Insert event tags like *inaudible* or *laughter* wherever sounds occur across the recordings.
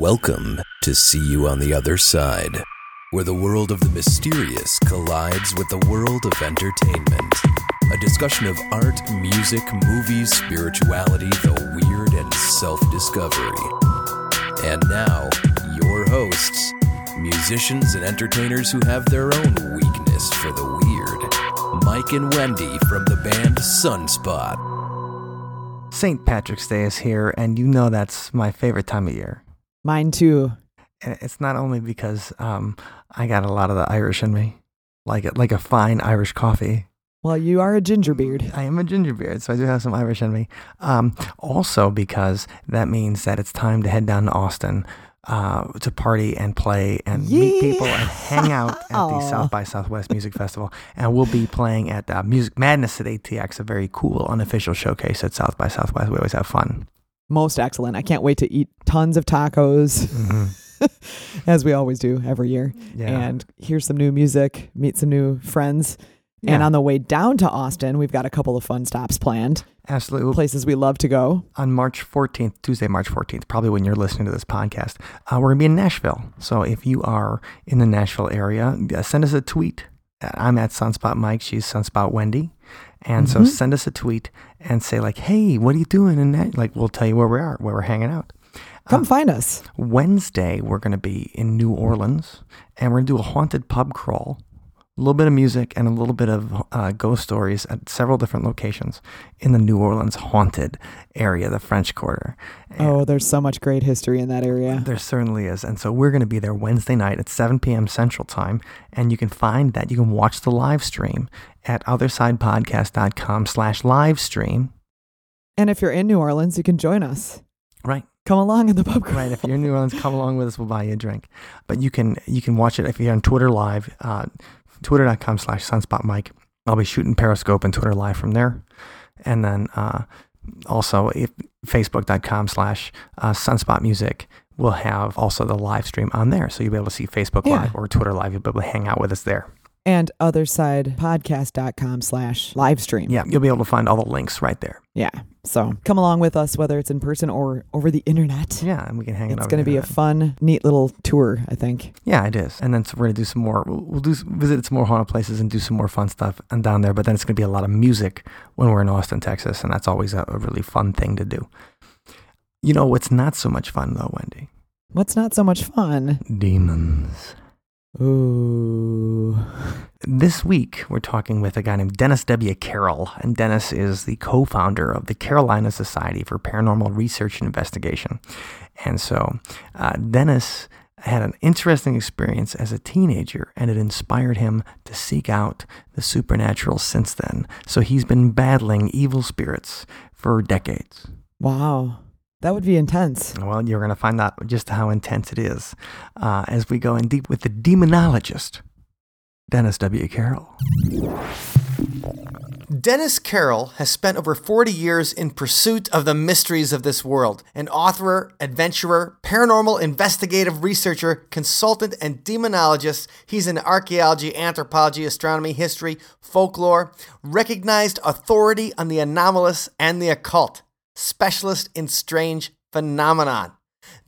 Welcome to See You on the Other Side, where the world of the mysterious collides with the world of entertainment. A discussion of art, music, movies, spirituality, the weird, and self discovery. And now, your hosts, musicians and entertainers who have their own weakness for the weird. Mike and Wendy from the band Sunspot. St. Patrick's Day is here, and you know that's my favorite time of year. Mine too. It's not only because um, I got a lot of the Irish in me, like it, like a fine Irish coffee. Well, you are a ginger beard. I am a ginger beard, so I do have some Irish in me. Um, also, because that means that it's time to head down to Austin uh, to party and play and meet people and hang out *laughs* at the South by Southwest Music Festival. And we'll be playing at uh, Music Madness at ATX, a very cool unofficial showcase at South by Southwest. We always have fun. Most excellent. I can't wait to eat tons of tacos, *laughs* as we always do every year, Yeah. and hear some new music, meet some new friends. And on the way down to Austin, we've got a couple of fun stops planned, Absolutely. Places we love to go. on March 14th, Tuesday, March 14th, probably when you're listening to this podcast, uh, we're going to be in Nashville. So if you are in the Nashville area, uh, send us a tweet. Uh, I'm at Sunspot Mike. She's Sunspot Wendy. And so Mhm. send us a tweet and say like, hey, what are you doing And that? Like, we'll tell you where we are, where we're hanging out. Come Uh, find us. Wednesday, we're going to be in New Orleans and we're going to do a haunted pub crawl. A little bit of music and a little bit of uh, ghost stories at several different locations in the New Orleans haunted area, the French Quarter. And Oh, there's so much great history in that area. There certainly is. And so we're going to be there Wednesday night at 7 p.m. Central Time. And you can find that. You can watch the live stream at othersidepodcast.com slash live stream. And if you're in New Orleans, you can join us. Right. Come along in the pub crawl. Right. If you're in New Orleans, come along with us. We'll buy you a drink. But you can you can watch it if you're on Twitter Live, uh, twitter.com slash sunspot Mike. I'll be shooting Periscope and Twitter Live from there. And then uh, also if facebook.com slash uh, sunspot music will have also the live stream on there. So you'll be able to see Facebook Yeah. Live or Twitter Live. You'll be able to hang out with us there. And othersidepodcast.com slash live stream. Yeah, you'll be able to find all the links right there. Yeah. So come along with us, whether it's in person or over the internet. Yeah, and we can hang out. It's going to be a fun, neat little tour, I think. yeah, it is. And then so we're gonna do some more. We'll, we'll do visit some more haunted places and do some more fun stuff and down there. But then it's gonna be a lot of music when we're in Austin, Texas, and that's always a, a really fun thing to do. You know what's not so much fun though, Wendy? What's not so much fun? Demons. Ooh. This week, we're talking with a guy named Dennis W. Carroll, and Dennis is the co founder of the Carolina Society for Paranormal Research and Investigation. And so, uh, Dennis had an interesting experience as a teenager, and it inspired him to seek out the supernatural since then. So, he's been battling evil spirits for decades. Wow. That would be intense. Well, you're going to find out just how intense it is uh, as we go in deep with the demonologist, Dennis W. Carroll. Dennis Carroll has spent over 40 years in pursuit of the mysteries of this world. An author, adventurer, paranormal investigative researcher, consultant, and demonologist, he's in archaeology, anthropology, astronomy, history, folklore, recognized authority on the anomalous and the occult, specialist in strange phenomenon.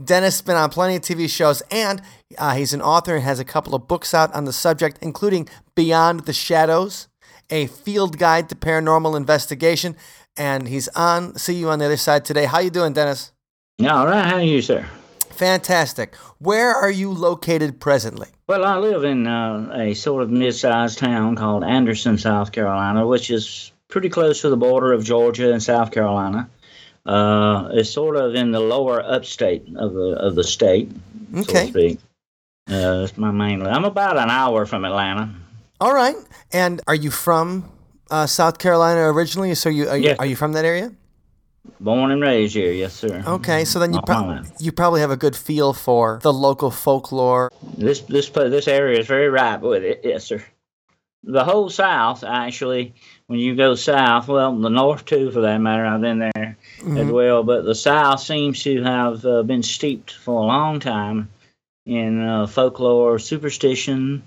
Dennis has been on plenty of TV shows, and uh, he's an author and has a couple of books out on the subject, including Beyond the Shadows, a field guide to paranormal investigation. And he's on. See you on the other side today. How you doing, Dennis? Yeah, All right, how are you, sir? Fantastic. Where are you located presently? Well, I live in uh, a sort of mid-sized town called Anderson, South Carolina, which is pretty close to the border of Georgia and South Carolina. Uh, it's sort of in the lower upstate of the of the state, so Okay. to speak. Uh, it's my main. I'm about an hour from Atlanta. All right. And are you from uh, South Carolina originally? So you are, you Yeah. are you from that area? Born and raised here, yes, sir. Okay. So then you you probably have a good feel for the local folklore. This this this area is very ripe with it, yes, sir. The whole South, actually, when you go south, well, the North too, for that matter. I've been there as well, but the South seems to have uh, been steeped for a long time in uh, folklore, superstition,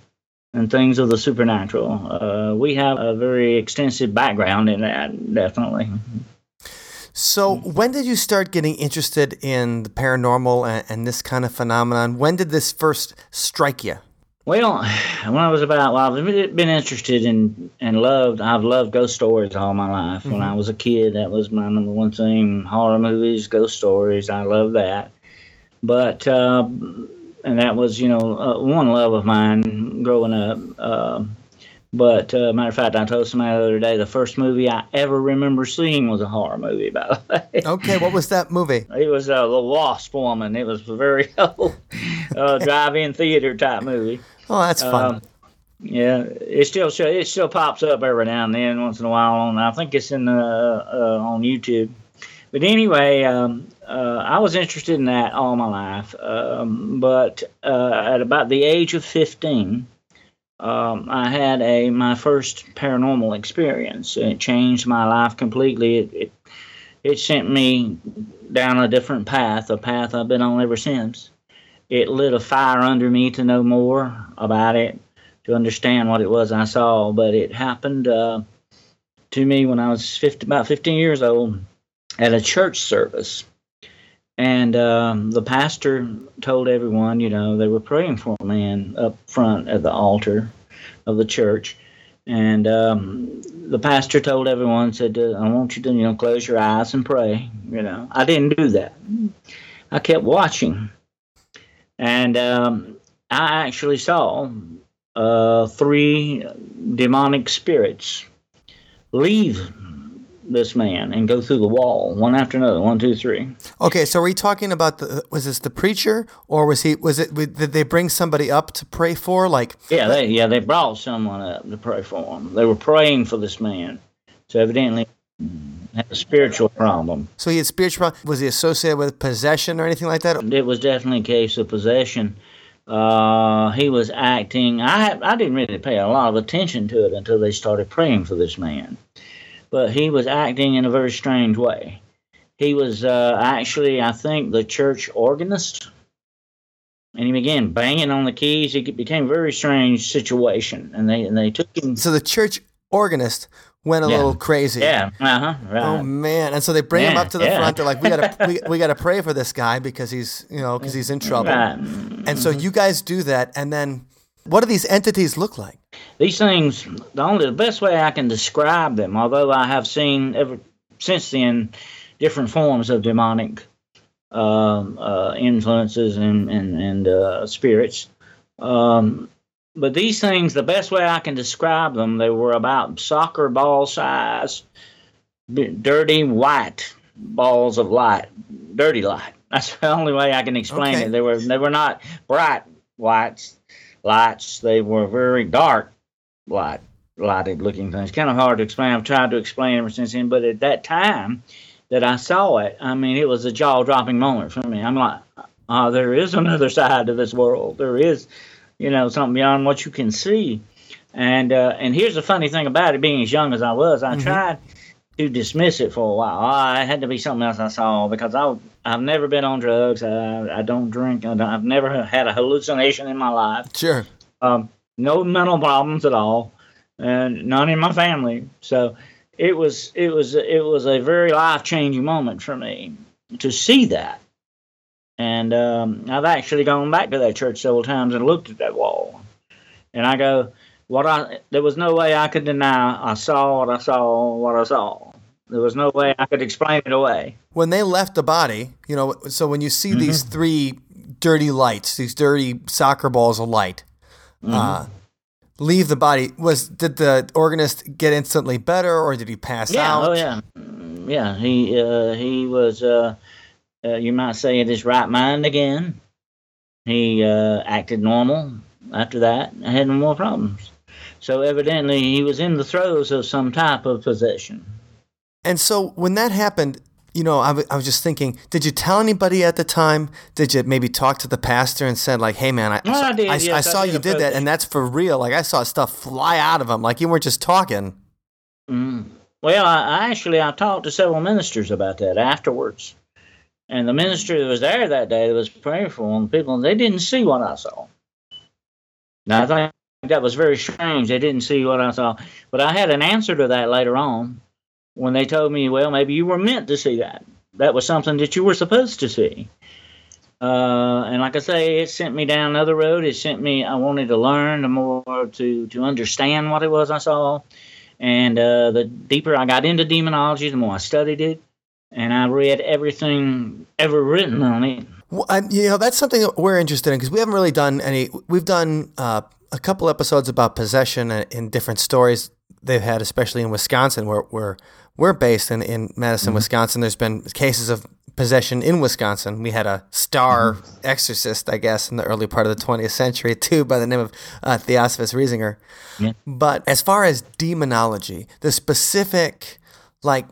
and things of the supernatural. Uh, we have a very extensive background in that, definitely. So, when did you start getting interested in the paranormal and, and this kind of phenomenon? When did this first strike you? Well, *sighs* when I was about, well, I've been interested in and loved, I've loved ghost stories all my life. Mm-hmm. When I was a kid, that was my number one thing horror movies, ghost stories. I love that. But, uh, and that was, you know, uh, one love of mine growing up. Uh, but uh, matter of fact, I told somebody the other day the first movie I ever remember seeing was a horror movie. By the way. Okay, what was that movie? *laughs* It was uh, The Wasp Woman. It was a very *laughs* old uh, *laughs* drive-in theater type movie. Oh, that's fun. Um, yeah, it still it still pops up every now and then, once in a while. On I think it's in the uh, on YouTube. But anyway, um, uh, I was interested in that all my life. Um, but uh, at about the age of fifteen um, I had a my first paranormal experience. It changed my life completely. It, it, it sent me down a different path, a path I've been on ever since. It lit a fire under me to know more about it, to understand what it was I saw. But it happened uh, to me when I was 50, about 15 years old at a church service. And um, the pastor told everyone, you know, they were praying for a man up front at the altar of the church. And um, the pastor told everyone, said, uh, I want you to, you know, close your eyes and pray. You know, I didn't do that. I kept watching. And um, I actually saw uh, three demonic spirits leave this man and go through the wall one after another one two three. Okay so are we talking about the was this the preacher or was he was it did they bring somebody up to pray for like yeah they yeah they brought someone up to pray for him. They were praying for this man. So evidently had a spiritual problem so he had spiritual was he associated with possession or anything like that it was definitely a case of possession uh, he was acting i i didn't really pay a lot of attention to it until they started praying for this man but he was acting in a very strange way. He was uh, actually, I think, the church organist, and he began banging on the keys. It became a very strange situation, and they and they took him. So the church organist went a yeah. little crazy. Yeah. Uh-huh. Right. Oh man! And so they bring yeah, him up to the yeah. front. They're like, "We gotta, *laughs* we, we gotta pray for this guy because he's, you know, because he's in trouble." Right. And so you guys do that, and then what do these entities look like? These things, the only the best way I can describe them, although I have seen ever since then different forms of demonic um, uh, influences and and, and uh, spirits. Um, but these things, the best way I can describe them, they were about soccer ball size, dirty white balls of light, dirty light. *laughs* That's the only way I can explain Okay. it. They were they were not bright whites lights. They were very dark light lighted looking things. Kind of hard to explain. I've tried to explain ever since then. But at that time that I saw it, I mean, it was a jaw dropping moment for me. I'm like, oh, there is another *laughs* side to this world. There is, you know, something beyond what you can see. And uh, and here's the funny thing about it, being as young as I was, I tried to dismiss it for a while. I had to be something else I saw because I I've never been on drugs. I, I don't drink. I don't, I've never had a hallucination in my life. Sure. Um, no mental problems at all, and none in my family. So it was it was it was a very life changing moment for me to see that. And um, I've actually gone back to that church several times and looked at that wall, and I go, what I there was no way I could deny I saw what I saw what I saw. There was no way I could explain it away. When they left the body, you know, so when you see these three dirty lights, these dirty soccer balls of light, uh, leave the body, was did the organist get instantly better, or did he pass Yeah, out? oh yeah, Mm, yeah. He uh, he was uh, uh, you might say in his right mind again. He uh, acted normal after that. I had no more problems. So evidently he was in the throes of some type of possession. And so when that happened, you know, I, w- I was just thinking, did you tell anybody at the time? Did you maybe talk to the pastor and said like, "Hey, man, I, I did, I, yes, I saw did you did that, and that's for real. Like I saw stuff fly out of him. Like you weren't just talking." Mm. Well, I, I actually I talked to several ministers about that afterwards, and the minister that was there that day that was praying for them people they didn't see what I saw. Now I think that was very strange. They didn't see what I saw, but I had an answer to that later on. when they told me, well, maybe you were meant to see that. That was something that you were supposed to see. Uh, and like I say, it sent me down another road. It sent me. I wanted to learn more to to understand what it was I saw, and uh, the deeper I got into demonology, the more I studied it, and I read everything ever written on it. Well, I, you know, that's something that we're interested in because we haven't really done any. We've done uh, a couple episodes about possession in different stories they've had, especially in Wisconsin, where where we're based in in Madison, mm-hmm. Wisconsin. There's been cases of possession in Wisconsin. We had a star mm-hmm. exorcist, I guess, in the early part of the 20th century, *laughs* too, by the name of uh, Theophilus Riesinger. Yeah. But as far as demonology, the specific, like,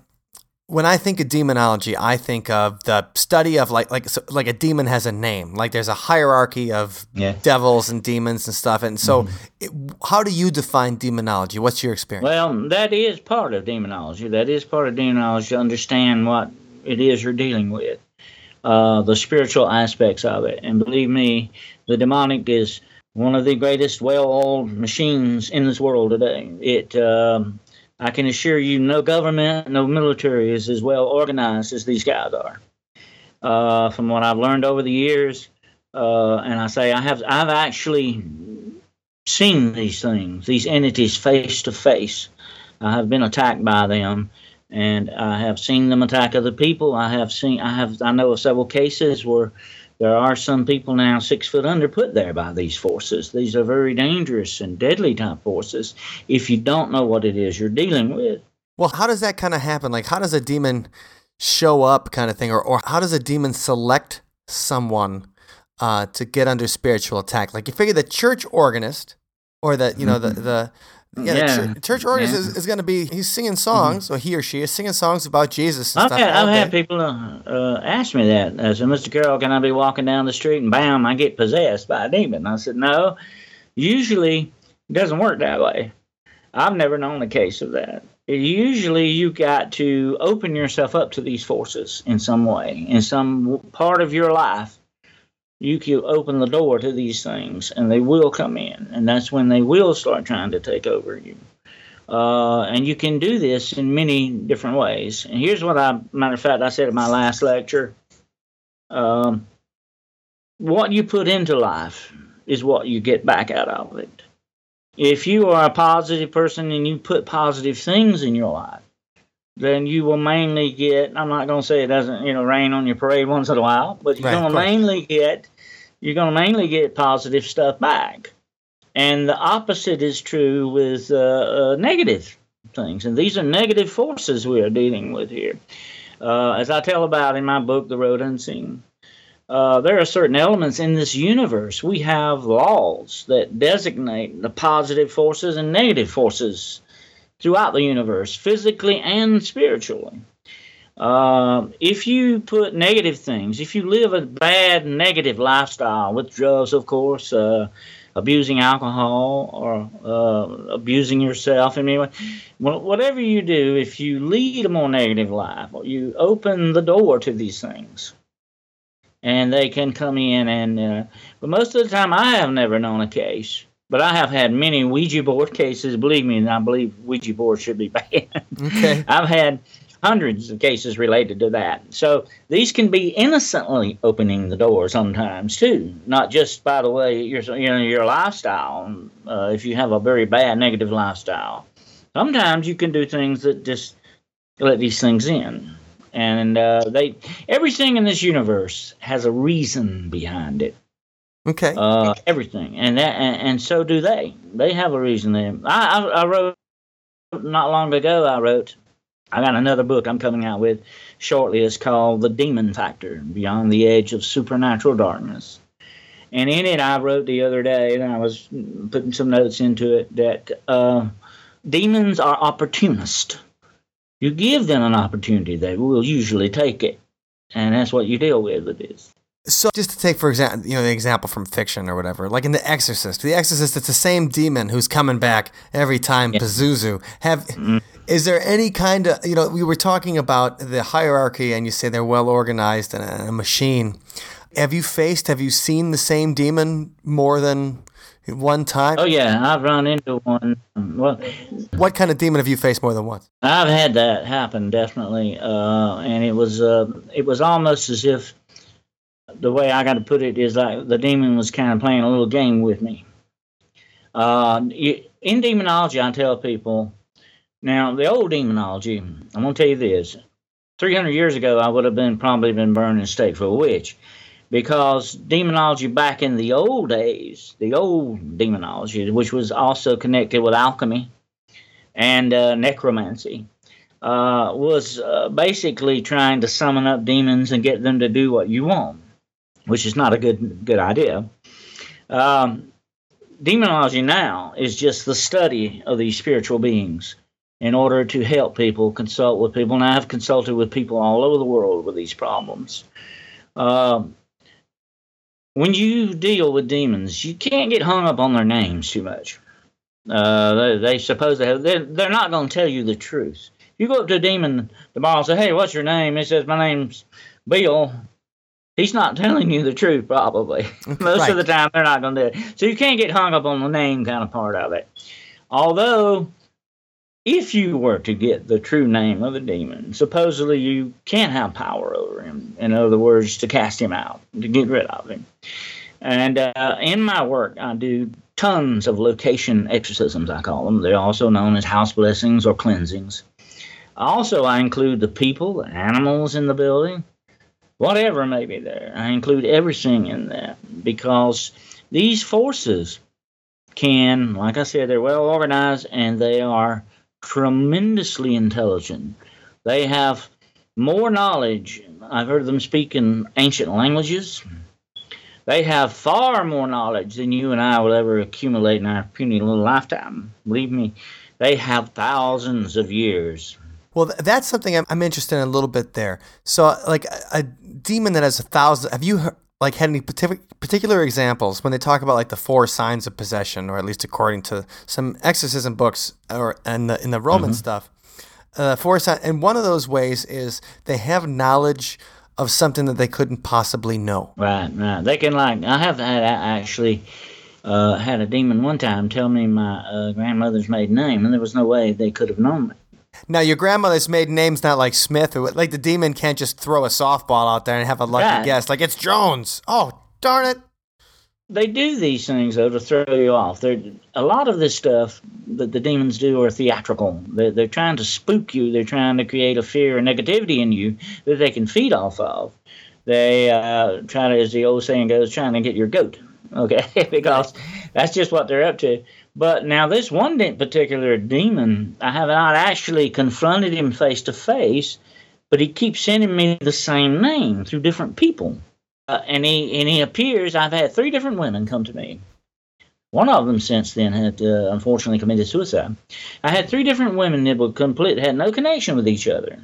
when I think of demonology, I think of the study of like like so, like a demon has a name. Like there's a hierarchy of yeah. devils and demons and stuff. And so, mm-hmm. it, how do you define demonology? What's your experience? Well, that is part of demonology. That is part of demonology to understand what it is you're dealing with, uh, the spiritual aspects of it. And believe me, the demonic is one of the greatest well-oiled machines in this world today. It, um, I can assure you, no government, no military is as well organized as these guys are. Uh, from what I've learned over the years, uh, and I say I have, I've actually seen these things, these entities face to face. I have been attacked by them, and I have seen them attack other people. I have seen, I have, I know of several cases where there are some people now six foot under put there by these forces. These are very dangerous and deadly type forces if you don't know what it is you're dealing with. Well, how does that kind of happen? Like, how does a demon show up, kind of thing, or or how does a demon select someone uh, to get under spiritual attack? Like, you figure the church organist or the you know the the yeah, yeah. Church, church organist yeah. is, is going to be, he's singing songs, mm-hmm. or he or she is singing songs about Jesus. I've, had, I've had, people uh, uh, ask me that. I said, Mr. Carroll, can I be walking down the street and bam, I get possessed by a demon? I said, no, usually it doesn't work that way. I've never known a case of that. Usually you've got to open yourself up to these forces in some way, in some part of your life you can open the door to these things and they will come in. And that's when they will start trying to take over you. Uh, and you can do this in many different ways. And here's what I, matter of fact, I said in my last lecture um, what you put into life is what you get back out of it. If you are a positive person and you put positive things in your life, then you will mainly get i'm not going to say it doesn't you know rain on your parade once in a while but you're right, going to mainly get you're going to mainly get positive stuff back. And the opposite is true with uh, uh, negative things. And these are negative forces we are dealing with here. Uh, as I tell about in my book, The Road Unseen, uh, there are certain elements in this universe. We have laws that designate the positive forces and negative forces throughout the universe, physically and spiritually. Uh, if you put negative things, if you live a bad negative lifestyle with drugs, of course, uh, abusing alcohol or uh, abusing yourself in any way, whatever you do, if you lead a more negative life, you open the door to these things. And they can come in and, uh, but most of the time, I have never known a case but I have had many Ouija board cases. Believe me, and I believe Ouija board should be *laughs* banned. Okay. I've had hundreds of cases related to that. So these can be innocently opening the door sometimes too, not just by the way your you know your lifestyle. Uh, if you have a very bad negative lifestyle, sometimes you can do things that just let these things in. And uh, they everything in this universe has a reason behind it. Okay. Uh, everything, and that, and, and, so do they. They have a reason. There. I, I, I wrote not long ago. I wrote I got another book I'm coming out with shortly. It's called The Demon Factor Beyond the Edge of Supernatural Darkness. And in it, I wrote the other day, and I was putting some notes into it, that uh, demons are opportunists. You give them an opportunity, they will usually take it. And that's what you deal with with this. So, just to take for example, you know, the example from fiction or whatever, like in The Exorcist, The Exorcist, it's the same demon who's coming back every time. Yeah. Pazuzu. Have mm-hmm. Is there any kind of you know? We were talking about the hierarchy, and you say they're well organized and a, machine. Have you faced? Have you seen the same demon more than one time? Oh yeah, I've run into one. Well, What kind of demon have you faced more than once? I've had that happen definitely, uh, and it was uh, it was almost as if the way I got to put it is like the demon was kind of playing a little game with me. Uh, in demonology, I tell people now the old demonology. I'm gonna tell you this: 300 years ago, I would have been probably been burned in stake for a witch. Because demonology back in the old days, the old demonology, which was also connected with alchemy, and uh, necromancy uh, was uh, basically trying to summon up demons and get them to do what you want, which is not a good good idea. Um, demonology now is just the study of these spiritual beings in order to help people, consult with people, and I've consulted with people all over the world with these problems. Um, when you deal with demons, you can't get hung up on their names too much. Uh, they, they suppose they have, they're, they're not going to tell you the truth. You go up to a demon tomorrow and say, "Hey, what's your name?" He says, "My name's Bill." He's not telling you the truth, probably. *laughs* Most right. of the time, they're not going to do it. So you can't get hung up on the name kind of part of it. Although, if you were to get the true name of the demon, supposedly you can have power over him. In other words, to cast him out, to get rid of him. And uh, in my work, I do tons of location exorcisms, I call them. They're also known as house blessings or cleansings. Also, I include the people, the animals in the building, whatever may be there. I include everything in that because these forces can, like I said, they're well organized and they are tremendously intelligent. They have more knowledge. I've heard them speak in ancient languages. They have far more knowledge than you and I will ever accumulate in our puny little lifetime. Believe me, they have thousands of years. Well, that's something I'm, I'm interested in a little bit there. So, like a, a demon that has a thousand. Have you like had any partic- particular examples when they talk about like the four signs of possession, or at least according to some exorcism books or and the, in the Roman stuff? Uh, four signs, and one of those ways is they have knowledge of something that they couldn't possibly know. Right, right. They can like. I have had I actually uh, had a demon one time tell me my uh, grandmother's maiden name, and there was no way they could have known it. Now, your grandmother's maiden name's not like Smith, or like the demon can't just throw a softball out there and have a lucky Right. guess. Like it's Jones. Oh, darn it! They do these things though to throw you off. They're a lot of this stuff that the demons do are theatrical. They're, they're trying to spook you. They're trying to create a fear and negativity in you that they can feed off of. They uh, try to, as the old saying goes, trying to get your goat. *laughs* Okay, because that's just what they're up to. But now this one particular demon, I have not actually confronted him face to face, but he keeps sending me the same name through different people. Uh, and he and he appears. I've had three different women come to me. One of them since then had uh, unfortunately committed suicide. I had three different women that were complete had no connection with each other.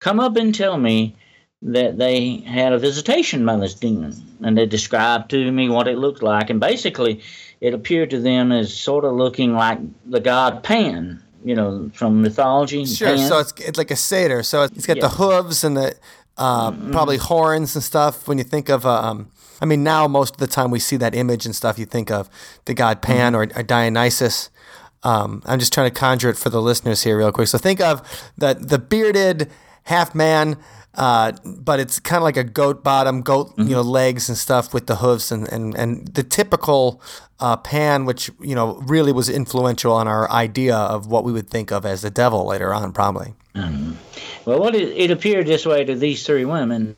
Come up and tell me that they had a visitation by this demon, and they described to me what it looked like, and basically, it appeared to them as sort of looking like the god Pan, you know, from mythology. Sure. Pan. So it's it's like a satyr. So it's got Yeah. the hooves and the uh, probably horns and stuff. When you think of, uh, um, I mean, now most of the time we see that image and stuff, you think of the god Pan or, or Dionysus. Um, I'm just trying to conjure it for the listeners here, real quick. So think of the the bearded half man. Uh, but it's kind of like a goat bottom, goat you know legs and stuff with the hooves and and, and the typical uh, pan, which you know really was influential on our idea of what we would think of as the devil later on, probably. Well, what it, it appeared this way to these three women,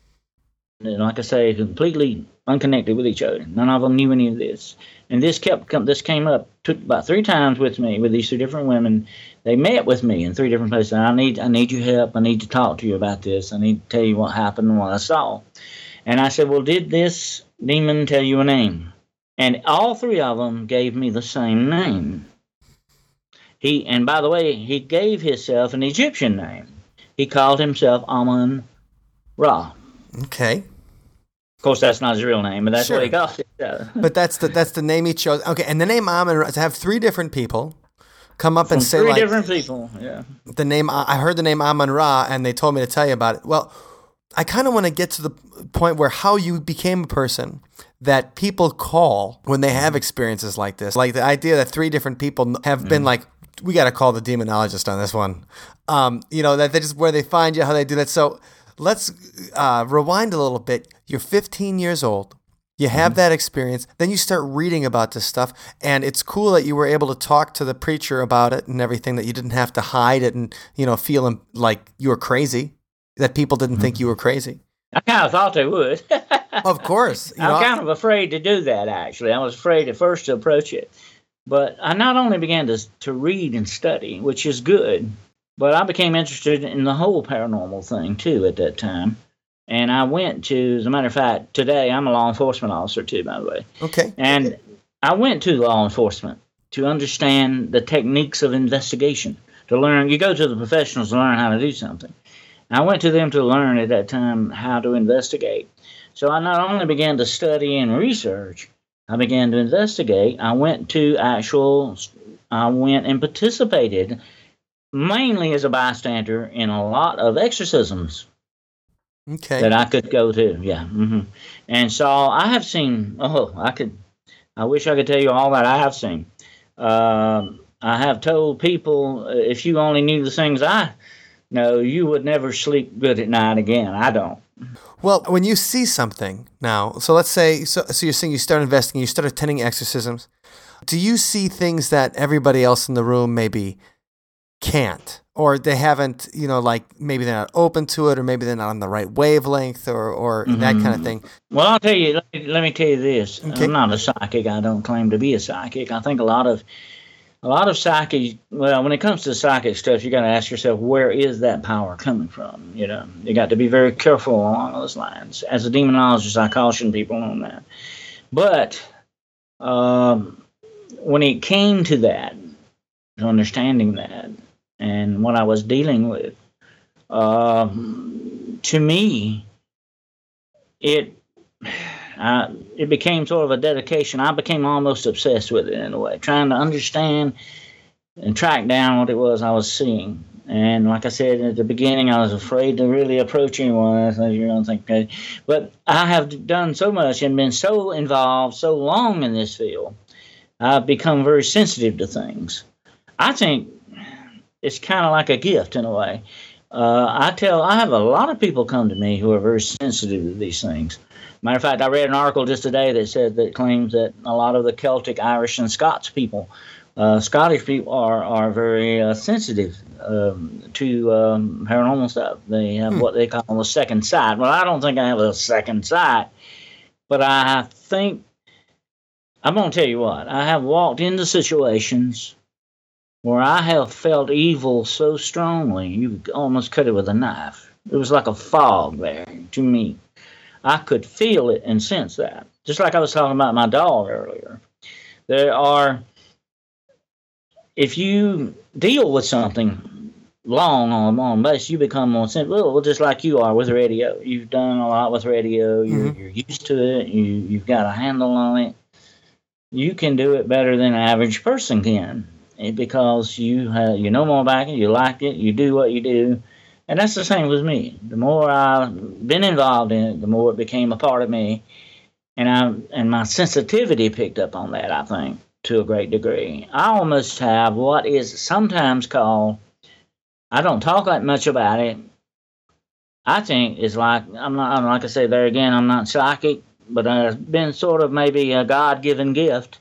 and like I say, completely unconnected with each other. None of them knew any of this, and this kept come, this came up took about three times with me with these three different women. They met with me in three different places. I need I need your help. I need to talk to you about this. I need to tell you what happened and what I saw. And I said, well, did this demon tell you a name? And all three of them gave me the same name. He and by the way, he gave himself an Egyptian name. He called himself Amun Ra. Okay, Of course, that's not his real name, but that's Sure. what he it. Uh, but that's the that's the name he chose. Okay, and the name Amon Ra to have three different people come up from and say three like different people. Yeah. the name. I heard the name Amon Ra, and they told me to tell you about it. Well, I kind of want to get to the point where how you became a person that people call when they have experiences like this. Like the idea that three different people have been like, we got to call the demonologist on this one. Um, you know, that they just where they find you, how they do that. So let's uh, rewind a little bit. You're 15 years old. You have mm-hmm. that experience. Then you start reading about this stuff. And it's cool that you were able to talk to the preacher about it and everything, that you didn't have to hide it and, you know, feeling like you were crazy, that people didn't think you mm-hmm. were crazy. I kind of thought they would. *laughs* Of course. You I'm kind of afraid to do that, actually. I was afraid at first to approach it. But I not only began to, to read and study, which is good, but I became interested in the whole paranormal thing, too, at that time. And I went to, as a matter of fact, today I'm a law enforcement officer, too, by the way. okay. And I went to law enforcement to understand the techniques of investigation, to learn. You go to the professionals to learn how to do something. I went to them to learn at that time how to investigate. So I not only began to study and research, I began to investigate. I went to actual, I went and participated mainly as a bystander in a lot of exorcisms Okay. that I could go to. Yeah. hmm And so I have seen, oh, I could, I wish I could tell you all that I have seen. Um, I have told people uh, if you only knew the things I know, you would never sleep good at night again. I don't. Well, when you see something now, so let's say, so, so you're saying you start investigating, you start attending exorcisms. Do you see things that everybody else in the room maybe can't, or they haven't, you know, like maybe they're not open to it, or maybe they're not on the right wavelength, or or that kind of thing? Well, I'll tell you. Let me, let me tell you this. Okay. I'm not a psychic. I don't claim to be a psychic. I think a lot of a lot of psychic. Well, when it comes to psychic stuff, you got to ask yourself where is that power coming from. You know, you got to be very careful along those lines. As a demonologist, I caution people on that. But um, when it came to that, understanding that, and what I was dealing with, um, to me, it uh, it became sort of a dedication. I became almost obsessed with it in a way, trying to understand and track down what it was I was seeing. And like I said at the beginning, I was afraid to really approach anyone. I thought you're gonna think, okay. But I have done so much and been so involved so long in this field. I've become very sensitive to things. I think it's kind of like a gift in a way. Uh, I tell, I have a lot of people come to me who are very sensitive to these things. Matter of fact, I read an article just today that said that claims that a lot of the Celtic, Irish, and Scots people, uh, Scottish people, are are very uh, sensitive um, to um, paranormal stuff. They have what they call a second sight. Well, I don't think I have a second sight, but I think I'm going to tell you what. I have walked into situations where I have felt evil so strongly you could almost cut it with a knife. It was like a fog there to me. I could feel it and sense that. Just like I was talking about my dog earlier. There are, if you deal with something long on on base, you become more sensitive. Well, just like you are with radio. You've done a lot with radio. You're, mm-hmm. you're used to it. You you've got a handle on it. You can do it better than an average person can because you have, you know more about it. You like it. You do what you do. And that's the same with me. The more I've been involved in it, the more it became a part of me, and I and my sensitivity picked up on that. I think to a great degree. I almost have what is sometimes called. I don't talk that much about it. I think it's like I'm not. Like I say there again, I'm not psychic, but I've been sort of maybe a God-given gift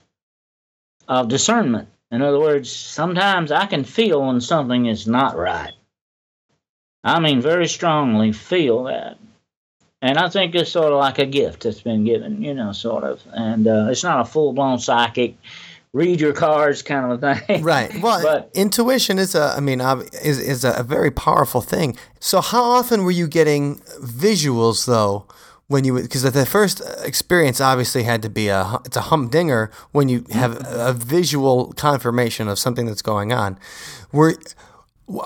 of discernment. In other words, sometimes I can feel when something is not right. I mean, very strongly feel that. And I think it's sort of like a gift that's been given, you know, sort of. And uh, it's not a full blown psychic, read your cards kind of a thing. *laughs* Right. Well, But- intuition is a, I mean, is is a, very powerful thing. So, how often were you getting visuals though? When you because the first experience obviously had to be a it's a humdinger when you have a visual confirmation of something that's going on. Were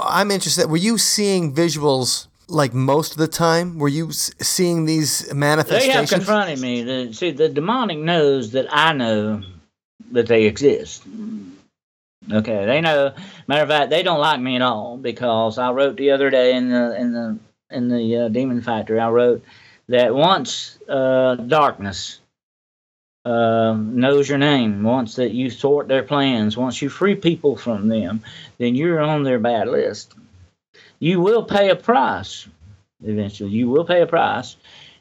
I'm interested. Were you seeing visuals like most of the time? Were you seeing these manifestations? They have confronted me. The, see, the demonic knows that I know that they exist. Okay, they know. Matter of fact, they don't like me at all because I wrote the other day in the in the in the uh, Demon Factor. I wrote that once uh, darkness uh, knows your name, once that you thwart their plans, once you free people from them, then you're on their bad list. You will pay a price eventually. You will pay a price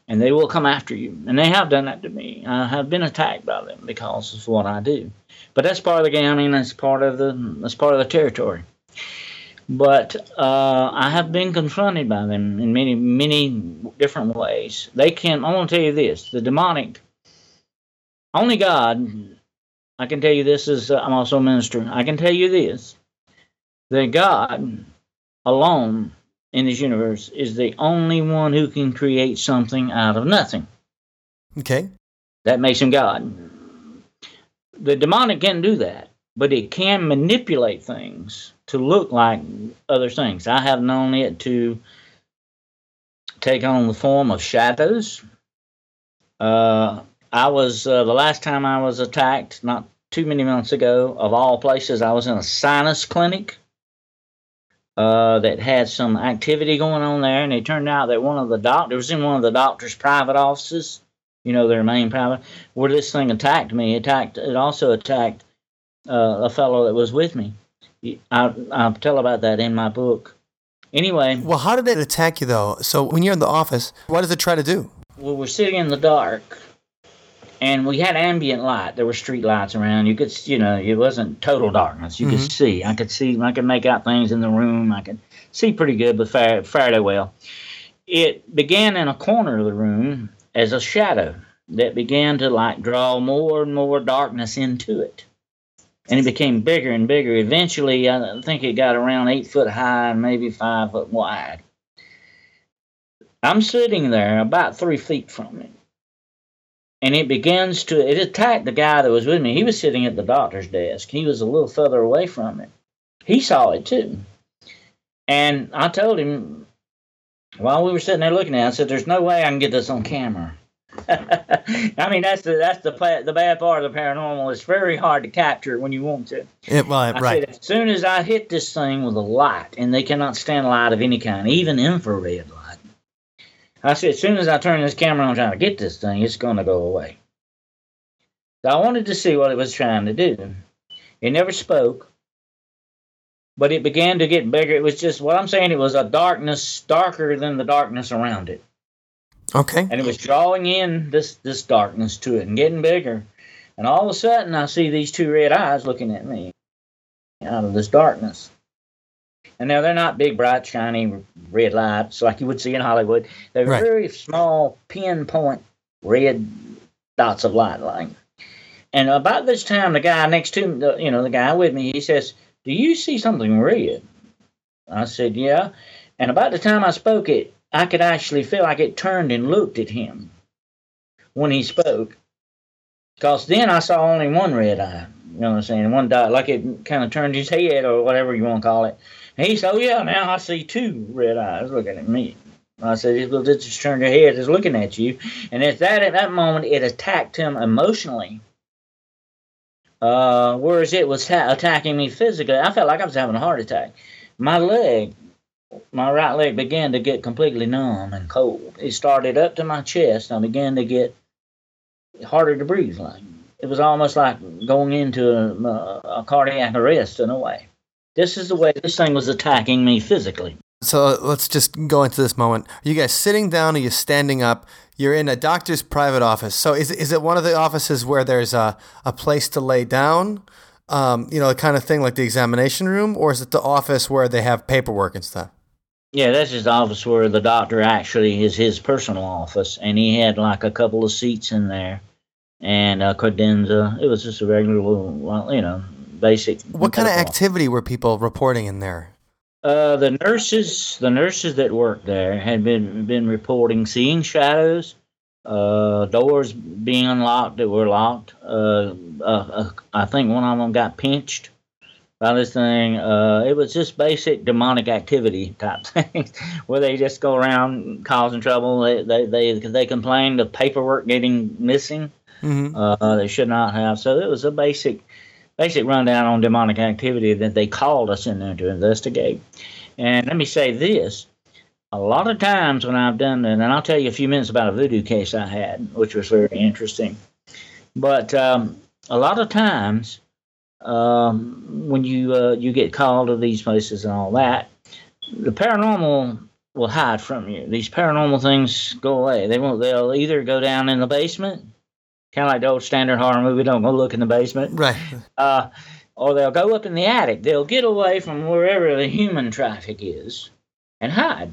and they will come after you. And they have done that to me. I have been attacked by them because of what I do. But that's part of the game. I mean, that's part of the that's part of the territory. But uh, I have been confronted by them in many many different ways. They can. I want to tell you this: the demonic. Only God. I can tell you this is. Uh, I'm also a minister. I can tell you this: that God alone in this universe is the only one who can create something out of nothing. Okay. That makes him God. The demonic can't do that, but it can manipulate things to look like other things. I have known it to take on the form of shadows. Uh, I was uh, the last time I was attacked, not too many months ago, of all places, I was in a sinus clinic uh, that had some activity going on there, and it turned out that one of the doctors in one of the doctor's private offices, you know, their main private, where this thing attacked me, attacked. It also attacked uh, a fellow that was with me. I, I'll tell about that in my book. Anyway. Well, how did it attack you though? So when you're in the office, what does it try to do? Well, we're sitting in the dark, and we had ambient light. There were street lights around. You could, you know, it wasn't total darkness. You mm-hmm. could see. I could see. I could make out things in the room. I could see pretty good, but fair, fairly well. It began in a corner of the room as a shadow that began to like draw more and more darkness into it, and it became bigger and bigger. Eventually, I think it got around eight foot high and maybe five foot wide. I'm sitting there about three feet from it and it begins to it attacked the guy that was with me. He was sitting at the doctor's desk. He was a little further away from it. He saw it too. And I told him while we were sitting there looking at it, I said, There's no way I can get this on camera. *laughs* I mean, that's the that's the the bad part of the paranormal. It's very hard to capture when you want to. It, well, right. Said, as soon as I hit this thing with a light, and they cannot stand light of any kind, even infrared light I said, as soon as I turn this camera on trying to get this thing, it's going to go away. So I wanted to see what it was trying to do. It never spoke, but it began to get bigger. It was just what I'm saying. It was a darkness darker than the darkness around it. Okay. And it was drawing in this this darkness to it and getting bigger. And all of a sudden, I see these two red eyes looking at me out of this darkness. And now they're not big, bright, shiny red lights like you would see in Hollywood. They're right. very small, pinpoint red dots of light. Like, and about this time, the guy next to me, you know, the guy with me, he says, "Do you see something red?" I said, "Yeah." And about the time I spoke it, I could actually feel like it turned and looked at him when he spoke. Because then I saw only one red eye. You know what I'm saying? One dot, like it kind of turned his head or whatever you want to call it. He said, Oh, yeah, now I see two red eyes looking at me. I said, Well, it just turned your head, it's looking at you. And at that, at that moment, it attacked him emotionally. Uh, whereas it was ta- attacking me physically, I felt like I was having a heart attack. My leg, my right leg began to get completely numb and cold. It started up to my chest. I began to get harder to breathe. Like it was almost like going into a, a cardiac arrest in a way. This is the way this thing was attacking me physically. So let's just go into this moment. Are you guys sitting down? Are you standing up? You're in a doctor's private office. So is, is it one of the offices where there's a, a place to lay down? Um, you know, the kind of thing like the examination room? Or is it the office where they have paperwork and stuff? Yeah, that's his office where the doctor actually is his personal office. And he had like a couple of seats in there and a credenza. It was just a regular little, you know, basic. What kind of activity were people reporting in there? Uh, the nurses, the nurses that worked there had been been reporting seeing shadows, uh, doors being unlocked that were locked. Uh, uh, uh I think one of them got pinched by this thing. Uh, it was just basic demonic activity type *laughs* things, where they just go around causing trouble. They they they, they complained of paperwork getting missing. Mm-hmm. Uh, they should not have. So it was a basic basic rundown on demonic activity that they called us in there to investigate. And let me say this a lot of times when I've done that, and I'll tell you a few minutes about a voodoo case I had, which was very interesting. But um, a lot of times, um, when you uh, you get called to these places and all that, the paranormal will hide from you. These paranormal things go away. They won't. They'll either go down in the basement, kind of like the old standard horror movie. Don't go look in the basement, Right. *laughs* uh, or they'll go up in the attic. They'll get away from wherever the human traffic is and hide.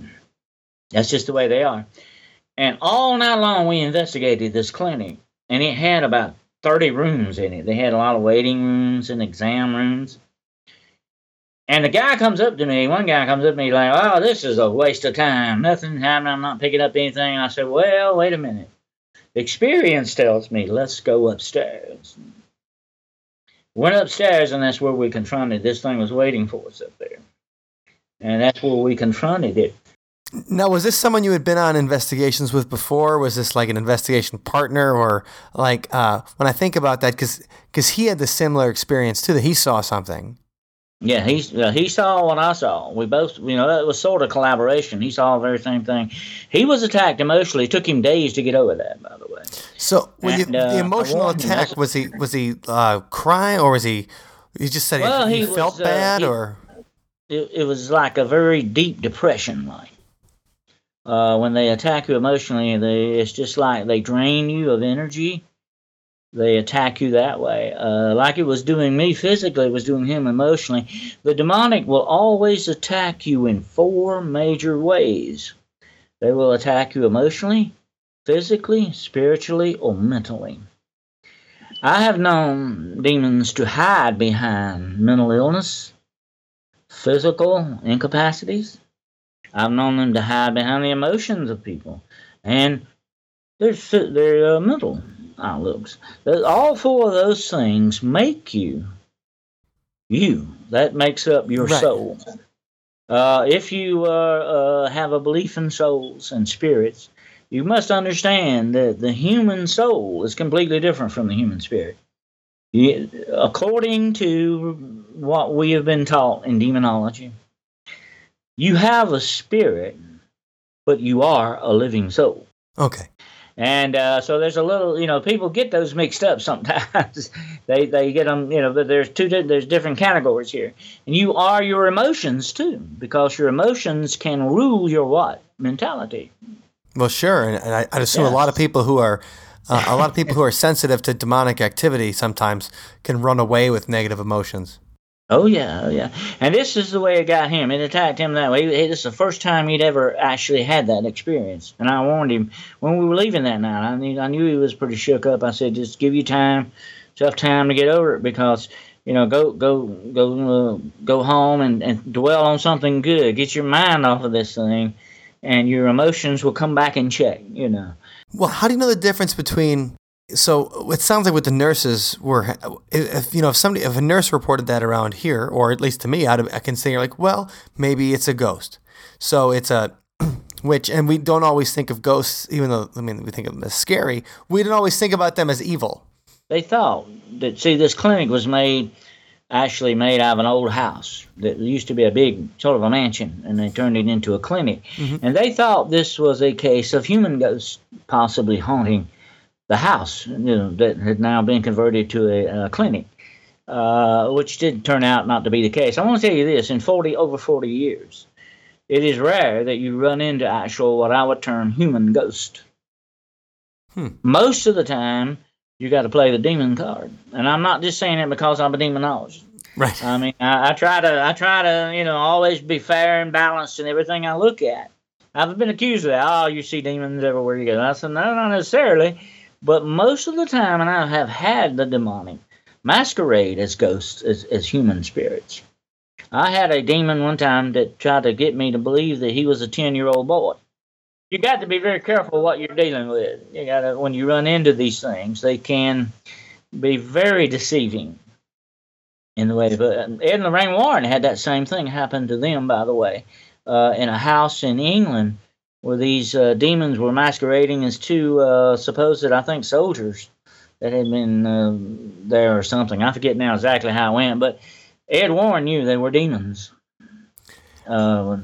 That's just the way they are. And all night long, we investigated this clinic, and it had about 30 rooms in it. They had a lot of waiting rooms and exam rooms. And the guy comes up to me, one guy comes up to me like, oh, this is a waste of time. Nothing happening. I'm not picking up anything. I said, well, wait a minute. Experience tells me, let's go upstairs. Went upstairs, and that's where we confronted this thing was waiting for us up there. And that's where we confronted it. Now, was this someone you had been on investigations with before? Was this like an investigation partner, or like uh, when I think about that, because because he had the similar experience too, that he saw something. Yeah, he's uh, he saw what I saw. We both, you know, that was sort of collaboration. He saw the very same thing. He was attacked emotionally. It took him days to get over that, by the way. So, when you, And, uh, the emotional attack was he was he uh, crying, or was he? He just said Well, he, he he felt was, uh, bad, he- or It, it was like a very deep depression, like. Uh, when they attack you emotionally, they, it's just like they drain you of energy. They attack you that way. Uh, like it was doing me physically, it was doing him emotionally. The demonic will always attack you in four major ways they will attack you emotionally, physically, spiritually, or mentally. I have known demons to hide behind mental illness, physical incapacities. I've known them to hide behind the emotions of people and their, their uh, mental outlooks. All four of those things make you you. That makes up your Right. soul. Uh, if you uh, uh, have a belief in souls and spirits, you must understand that the human soul is completely different from the human spirit. You- according to what we have been taught in demonology, you have a spirit, but you are a living soul. okay, And uh, so there's a little, you know, people get those mixed up sometimes. *laughs* they they get them, you know, but there's two there's different categories here, and you are your emotions too, because your emotions can rule your what mentality. well, sure, and, and I, I'd assume a lot of people who are. Uh, a lot of people who are *laughs* sensitive to demonic activity sometimes can run away with negative emotions. Oh yeah, oh yeah. And this is the way it got him. It attacked him that way. This is the first time he'd ever actually had that experience. And I warned him when we were leaving that night. I knew, I knew he was pretty shook up. I said, just give you time, tough time to get over it because you know, go go go uh, go home and, and dwell on something good. Get your mind off of this thing, and your emotions will come back in check. You know. Well, how do you know the difference between? So it sounds like what the nurses were. If you know, if somebody, if a nurse reported that around here, or at least to me, I'd, I can say like, well, maybe it's a ghost. So it's a *clears throat* which, and we don't always think of ghosts, even though I mean we think of them as scary. We don't always think about them as evil. they thought that see this clinic was made actually made out of an old house that used to be a big sort of a mansion and they turned it into a clinic mm-hmm. and they thought this was a case of human ghosts possibly haunting the house you know that had now been converted to a, a clinic uh, which did turn out not to be the case i want to tell you this in 40 over 40 years it is rare that you run into actual what i would term human ghost Hmm. most of the time you got to play the demon card. And I'm not just saying it because I'm a demonologist. Right. I mean, I, I try to, I try to, you know, always be fair and balanced in everything I look at. I've been accused of that. Oh, you see demons everywhere you go. I said, no, not necessarily. But most of the time, and I have had the demonic masquerade as ghosts, as, as human spirits. I had a demon one time that tried to get me to believe that he was a 10 year old boy you got to be very careful what you're dealing with. You got to when you run into these things, they can be very deceiving in the way. But Ed and Lorraine Warren had that same thing happen to them, by the way, uh, in a house in England where these uh, demons were masquerading as two uh, supposed, I think, soldiers that had been uh, there or something. I forget now exactly how it went, but Ed Warren knew they were demons. Uh,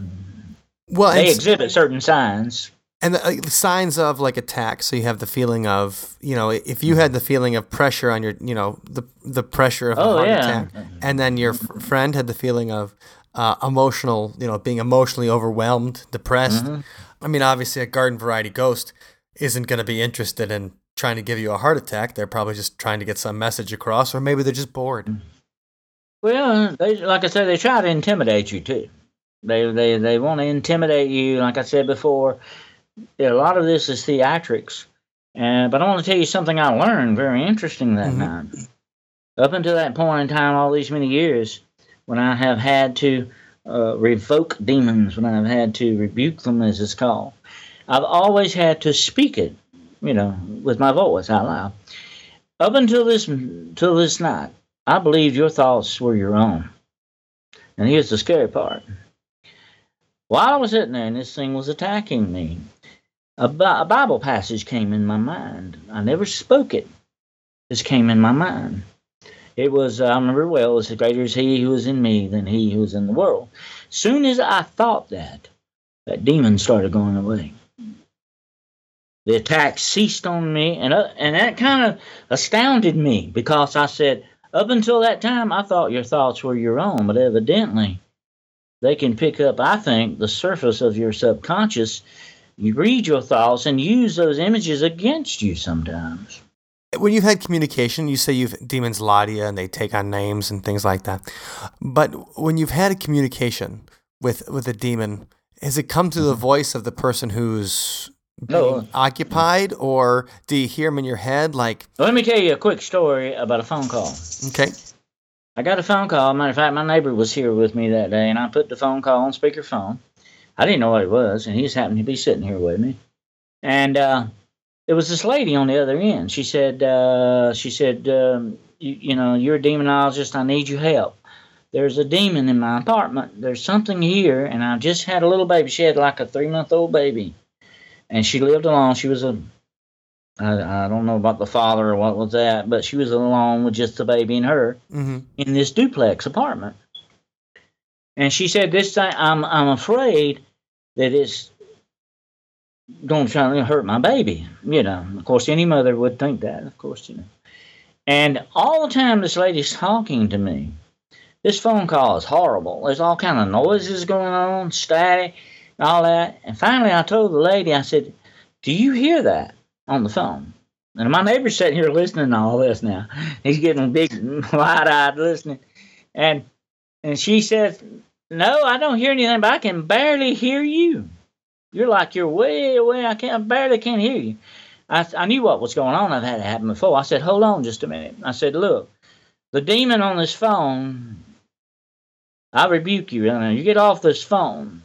Well, they exhibit certain signs. And the, uh, signs of like attack. So you have the feeling of, you know, if you had the feeling of pressure on your, you know, the the pressure of a Oh, heart yeah. attack, and then your f- friend had the feeling of uh, emotional, you know, being emotionally overwhelmed, depressed. Mm-hmm. I mean, obviously, a garden variety ghost isn't going to be interested in trying to give you a heart attack. They're probably just trying to get some message across, or maybe they're just bored. Well, they like I said, they try to intimidate you too. They they they want to intimidate you. Like I said before, a lot of this is theatrics. And but I want to tell you something I learned very interesting that Mhm. night. Up until that point in time, all these many years, when I have had to uh, revoke demons, when I've had to rebuke them, as it's called, I've always had to speak it, you know, with my voice out loud. Up until this, till this night, I believed your thoughts were your own. And here's the scary part. While I was sitting there and this thing was attacking me, a, a Bible passage came in my mind. I never spoke it. just came in my mind. It was, I remember well, it's greater is he who is in me than he who is in the world. Soon as I thought that, that demon started going away. The attack ceased on me, and, uh, and that kind of astounded me because I said, up until that time, I thought your thoughts were your own, but evidently they can pick up, I think, the surface of your subconscious. You read your thoughts and use those images against you sometimes. When you've had communication, you say you've demons you and they take on names and things like that. But when you've had a communication with with a demon, has it come through the voice of the person who's being No. occupied, or do you hear them in your head? Like, Let me tell you a quick story about a phone call. okay, I got a phone call. Matter of fact, my neighbor was here with me that day, and I put the phone call on speakerphone. I didn't know what it was, and he just happened to be sitting here with me. And uh, there was this lady on the other end. She said, uh, "She said, um, you, you know, you're a demonologist. I need your help. There's a demon in my apartment. There's something here, and I just had a little baby. She had like a three month old baby, and she lived alone. She was a I, I don't know about the father or what was that, but she was alone with just the baby and her hmm in this duplex apartment. And she said, "This thing, I'm I'm afraid that it's to try to hurt my baby." You know, of course, any mother would think that. Of course, you know. And all the time, this lady's talking to me. This phone call is horrible. There's all kind of noises going on, static, and all that. And finally, I told the lady, I said, "Do you hear that on the phone?" And my neighbor's sitting here listening to all this now. *laughs* He's getting big, *laughs* wide-eyed listening, and and she says, "No, I don't hear anything, but I can barely hear you. You're like you're way away. I can't I barely can't hear you." I I knew what was going on. I've had it happen before. I said, "Hold on, just a minute." I said, "Look, the demon on this phone. I rebuke you. Now you get off this phone."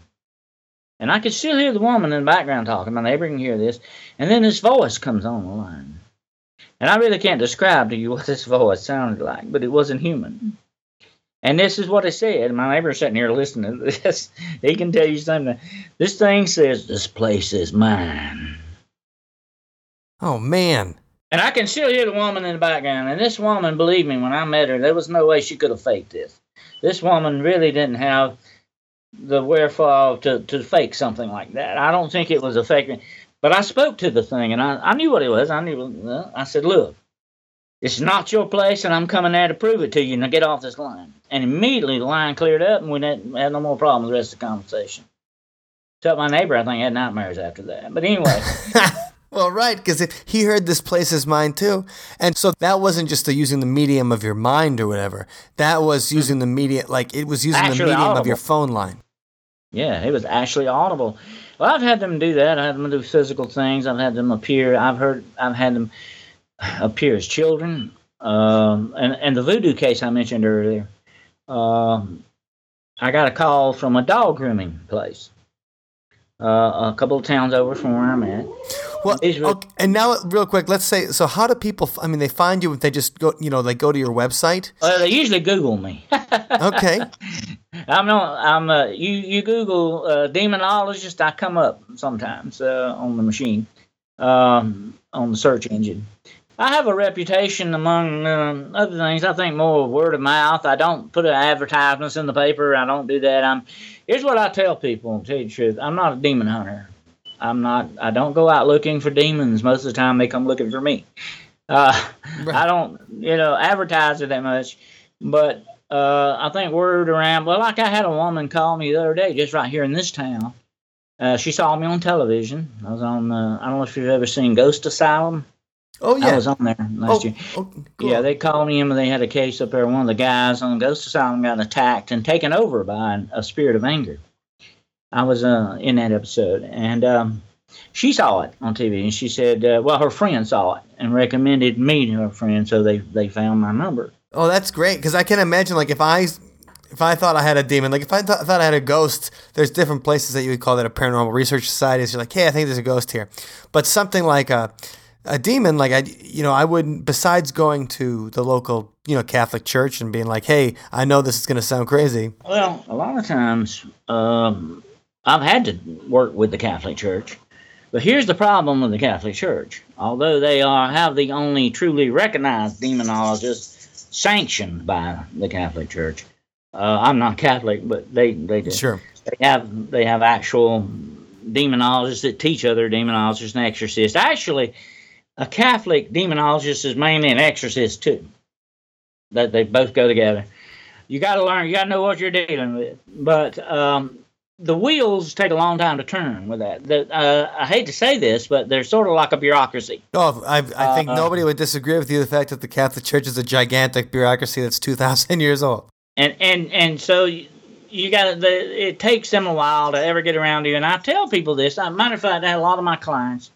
And I could still hear the woman in the background talking. My neighbor can hear this. And then this voice comes on the line. And I really can't describe to you *laughs* what this voice sounded like, but it wasn't human. And this is what it said. My neighbor's sitting here listening to this. *laughs* He can tell you something. This thing says, This place is mine. oh man, And I can still hear the woman in the background. And this woman, believe me, when I met her, there was no way she could have faked this. This woman really didn't have the wherewithal to, to fake something like that. I don't think it was a fake. But I spoke to the thing, and I, I knew what it was. I knew. I said, "Look, it's not your place, and I'm coming there to prove it to you. Now get off this line." And immediately the line cleared up, and we didn't had no more problem with the rest of the conversation. Except my neighbor, I think, had nightmares after that. But anyway, *laughs* well, right, because he heard this place is mine too, and so that wasn't just the using the medium of your mind or whatever. That was using the medium, like it was using Actually the medium of your phone line. Yeah, it was actually audible. Well, I've had them do that. I've had them do physical things. I've had them appear. I've heard. I've had them appear as children. Um, and and the voodoo case I mentioned earlier. Um, I got a call from a dog grooming place. Uh, a couple of towns over from where I'm at. Well, okay, and now real quick, let's say. So, how do people? I mean, they find you if they just go. You know, they go to your website. Uh, they usually Google me. *laughs* Okay. I'm not. I'm. Uh, you you Google uh, demonologist. I come up sometimes uh, on the machine, um, on the search engine. I have a reputation among um, other things. I think more word of mouth. I don't put advertisements in the paper. I don't do that. I'm. Here's what I tell people. To tell you the truth, I'm not a demon hunter. I'm not. I don't go out looking for demons. Most of the time, they come looking for me. Uh, right. I don't, you know, advertise it that much. But uh, I think word around. Well, like I had a woman call me the other day, just right here in this town. Uh, she saw me on television. I was on. Uh, I don't know if you've ever seen Ghost Asylum. Oh yeah, I was on there last oh, year. Oh, cool. Yeah, they called me in and they had a case up there. One of the guys on Ghost Asylum got attacked and taken over by a spirit of anger. I was uh, in that episode, and um, she saw it on TV, and she said, uh, "Well, her friend saw it and recommended me to her friend, so they they found my number." Oh, that's great because I can imagine like if I if I thought I had a demon, like if I th- thought I had a ghost, there's different places that you would call that a paranormal research society. So you're like, hey, I think there's a ghost here, but something like a a demon, like I, you know, I wouldn't. Besides going to the local, you know, Catholic church and being like, "Hey, I know this is going to sound crazy." Well, a lot of times, um, I've had to work with the Catholic Church, but here's the problem with the Catholic Church. Although they are have the only truly recognized demonologists sanctioned by the Catholic Church, uh, I'm not *laughs* Catholic, but they they do. Sure. They have they have actual demonologists that teach other demonologists and exorcists. Actually, a Catholic demonologist is mainly an exorcist too. That they both go together. You got to learn. You got to know what you're dealing with. But um, the wheels take a long time to turn with that. The, uh, I hate to say this, but they're sort of like a bureaucracy. Oh, I, I think uh, nobody would disagree with you. The fact that the Catholic Church is a gigantic bureaucracy that's two thousand *laughs* years old. And and and so you, you got the. It takes them a while to ever get around to you. And I tell people this. Matter of fact, I had a lot of my clients.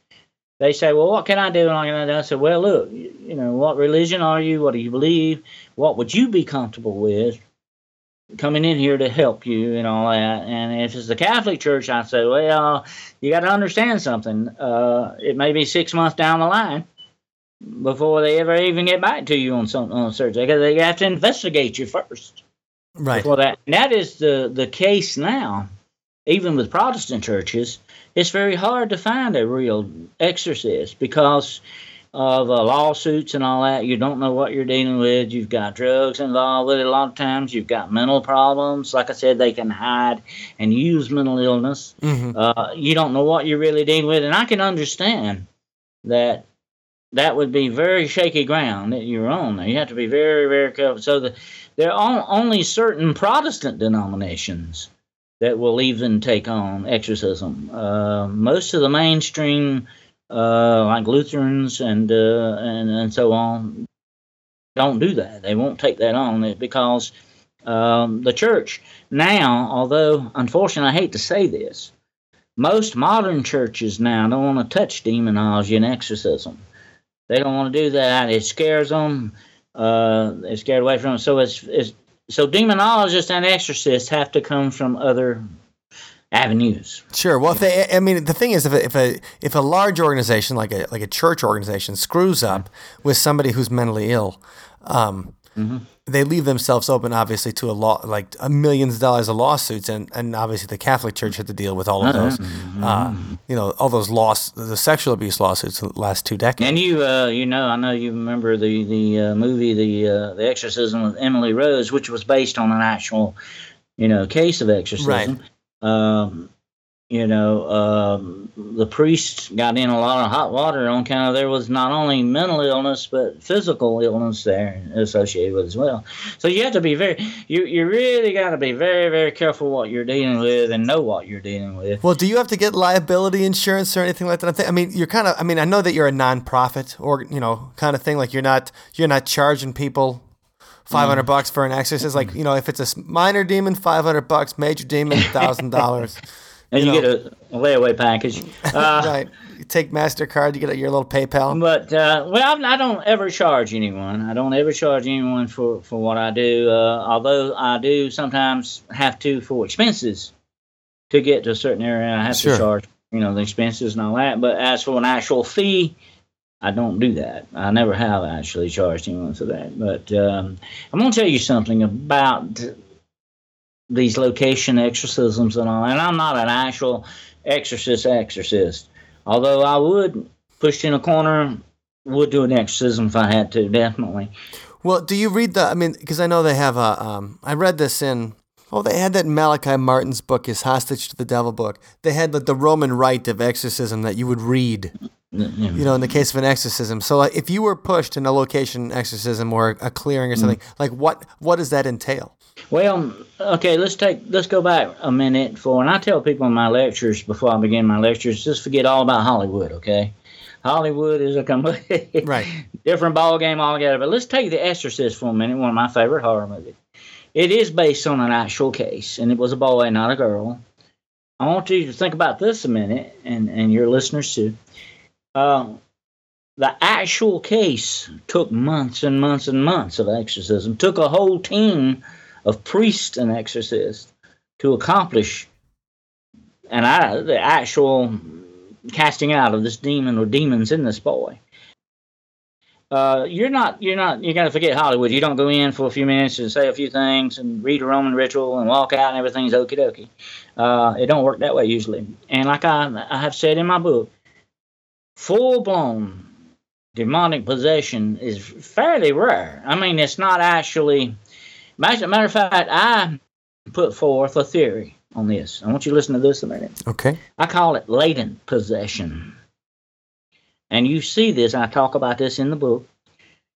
They say, "Well, what can I do?" And I said, "Well, look, you, you know, what religion are you? What do you believe? What would you be comfortable with?" coming in here to help you and all that. And if it's the Catholic Church, I say, well, you got to understand something. Uh, it may be six months down the line before they ever even get back to you on some on search because they have to investigate you first. Right. Before that, and that is the the case now. Even with Protestant churches, it's very hard to find a real exorcist because of uh, lawsuits and all that. You don't know what you're dealing with. You've got drugs involved with it a lot of times. You've got mental problems. Like I said, they can hide and use mental illness. Mm-hmm. Uh, you don't know what you're really dealing with. And I can understand that that would be very shaky ground that you're on there. You have to be very, very careful. So the, there are only certain Protestant denominations that will even take on exorcism. Uh, most of the mainstream uh, like Lutherans and uh, and and so on don't do that. They won't take that on because um, the church now, although unfortunately I hate to say this, most modern churches now don't want to touch demonology and exorcism. They don't want to do that. It scares them. Uh, they're scared away from it. So it's, it's so demonologists and exorcists have to come from other avenues. Sure. Well, if they, I mean, the thing is, if a, if a if a large organization like a like a church organization screws up with somebody who's mentally ill, um, mm-hmm. They leave themselves open, obviously, to a lot like a millions of dollars of lawsuits, and, and obviously the Catholic Church had to deal with all of those, mm-hmm. uh, you know, all those laws, the sexual abuse lawsuits in the last two decades. And you, uh, you know, I know you remember the the uh, movie, the uh, the Exorcism of Emily Rose, which was based on an actual, you know, case of exorcism. Right um, you know, um, the priests got in a lot of hot water on kind of there was not only mental illness but physical illness there associated with as well. So you have to be very, you you really got to be very very careful what you're dealing with and know what you're dealing with. Well, do you have to get liability insurance or anything like that? I mean, you're kind of, I mean, I know that you're a nonprofit or you know kind of thing. Like you're not you're not charging people 500 mm. bucks for an exorcist. Like, you know, if it's a minor demon, 500 bucks, major demon, $1,000. *laughs* and you, you know. get a layaway package. *laughs* Uh, right. You take MasterCard, you get your little PayPal. But, uh, well, I don't ever charge anyone. I don't ever charge anyone for, for what I do, uh, although I do sometimes have to for expenses to get to a certain area. I have sure. to charge, you know, the expenses and all that. But as for an actual fee, I don't do that. I never have actually charged anyone for that. But um, I'm going to tell you something about these location exorcisms and all. And I'm not an actual exorcist exorcist, although I would push in a corner, would do an exorcism if I had to, definitely. Well, do you read the? I mean, because I know they have a. Um, I read this in Oh, they had that Malachi Martin's book, his Hostage to the Devil book. They had the, the Roman rite of exorcism that you would read, you know, in the case of an exorcism. So, like, if you were pushed in a location exorcism or a clearing or something, mm. like what what does that entail? Well, okay, let's take let's go back a minute for, and I tell people in my lectures before I begin my lectures, just forget all about Hollywood, okay? Hollywood is a completely right. *laughs* different ball game altogether. But let's take The Exorcist for a minute, one of my favorite horror movies. It is based on an actual case, and it was a boy, not a girl. I want you to think about this a minute, and, and your listeners too. Uh, the actual case took months and months and months of exorcism, took a whole team of priest and exorcist to accomplish and I, the actual casting out of this demon or demons in this boy. Uh, you're not you're not you're gonna forget Hollywood. You don't go in for a few minutes and say a few things and read a Roman ritual and walk out and everything's okie dokie. Uh, it don't work that way usually. And like I I have said in my book, full blown demonic possession is fairly rare. I mean, it's not actually. Matter of fact, I put forth a theory on this. I want you to listen to this a minute. Okay. I call it latent possession. And you see this, I talk about this in the book.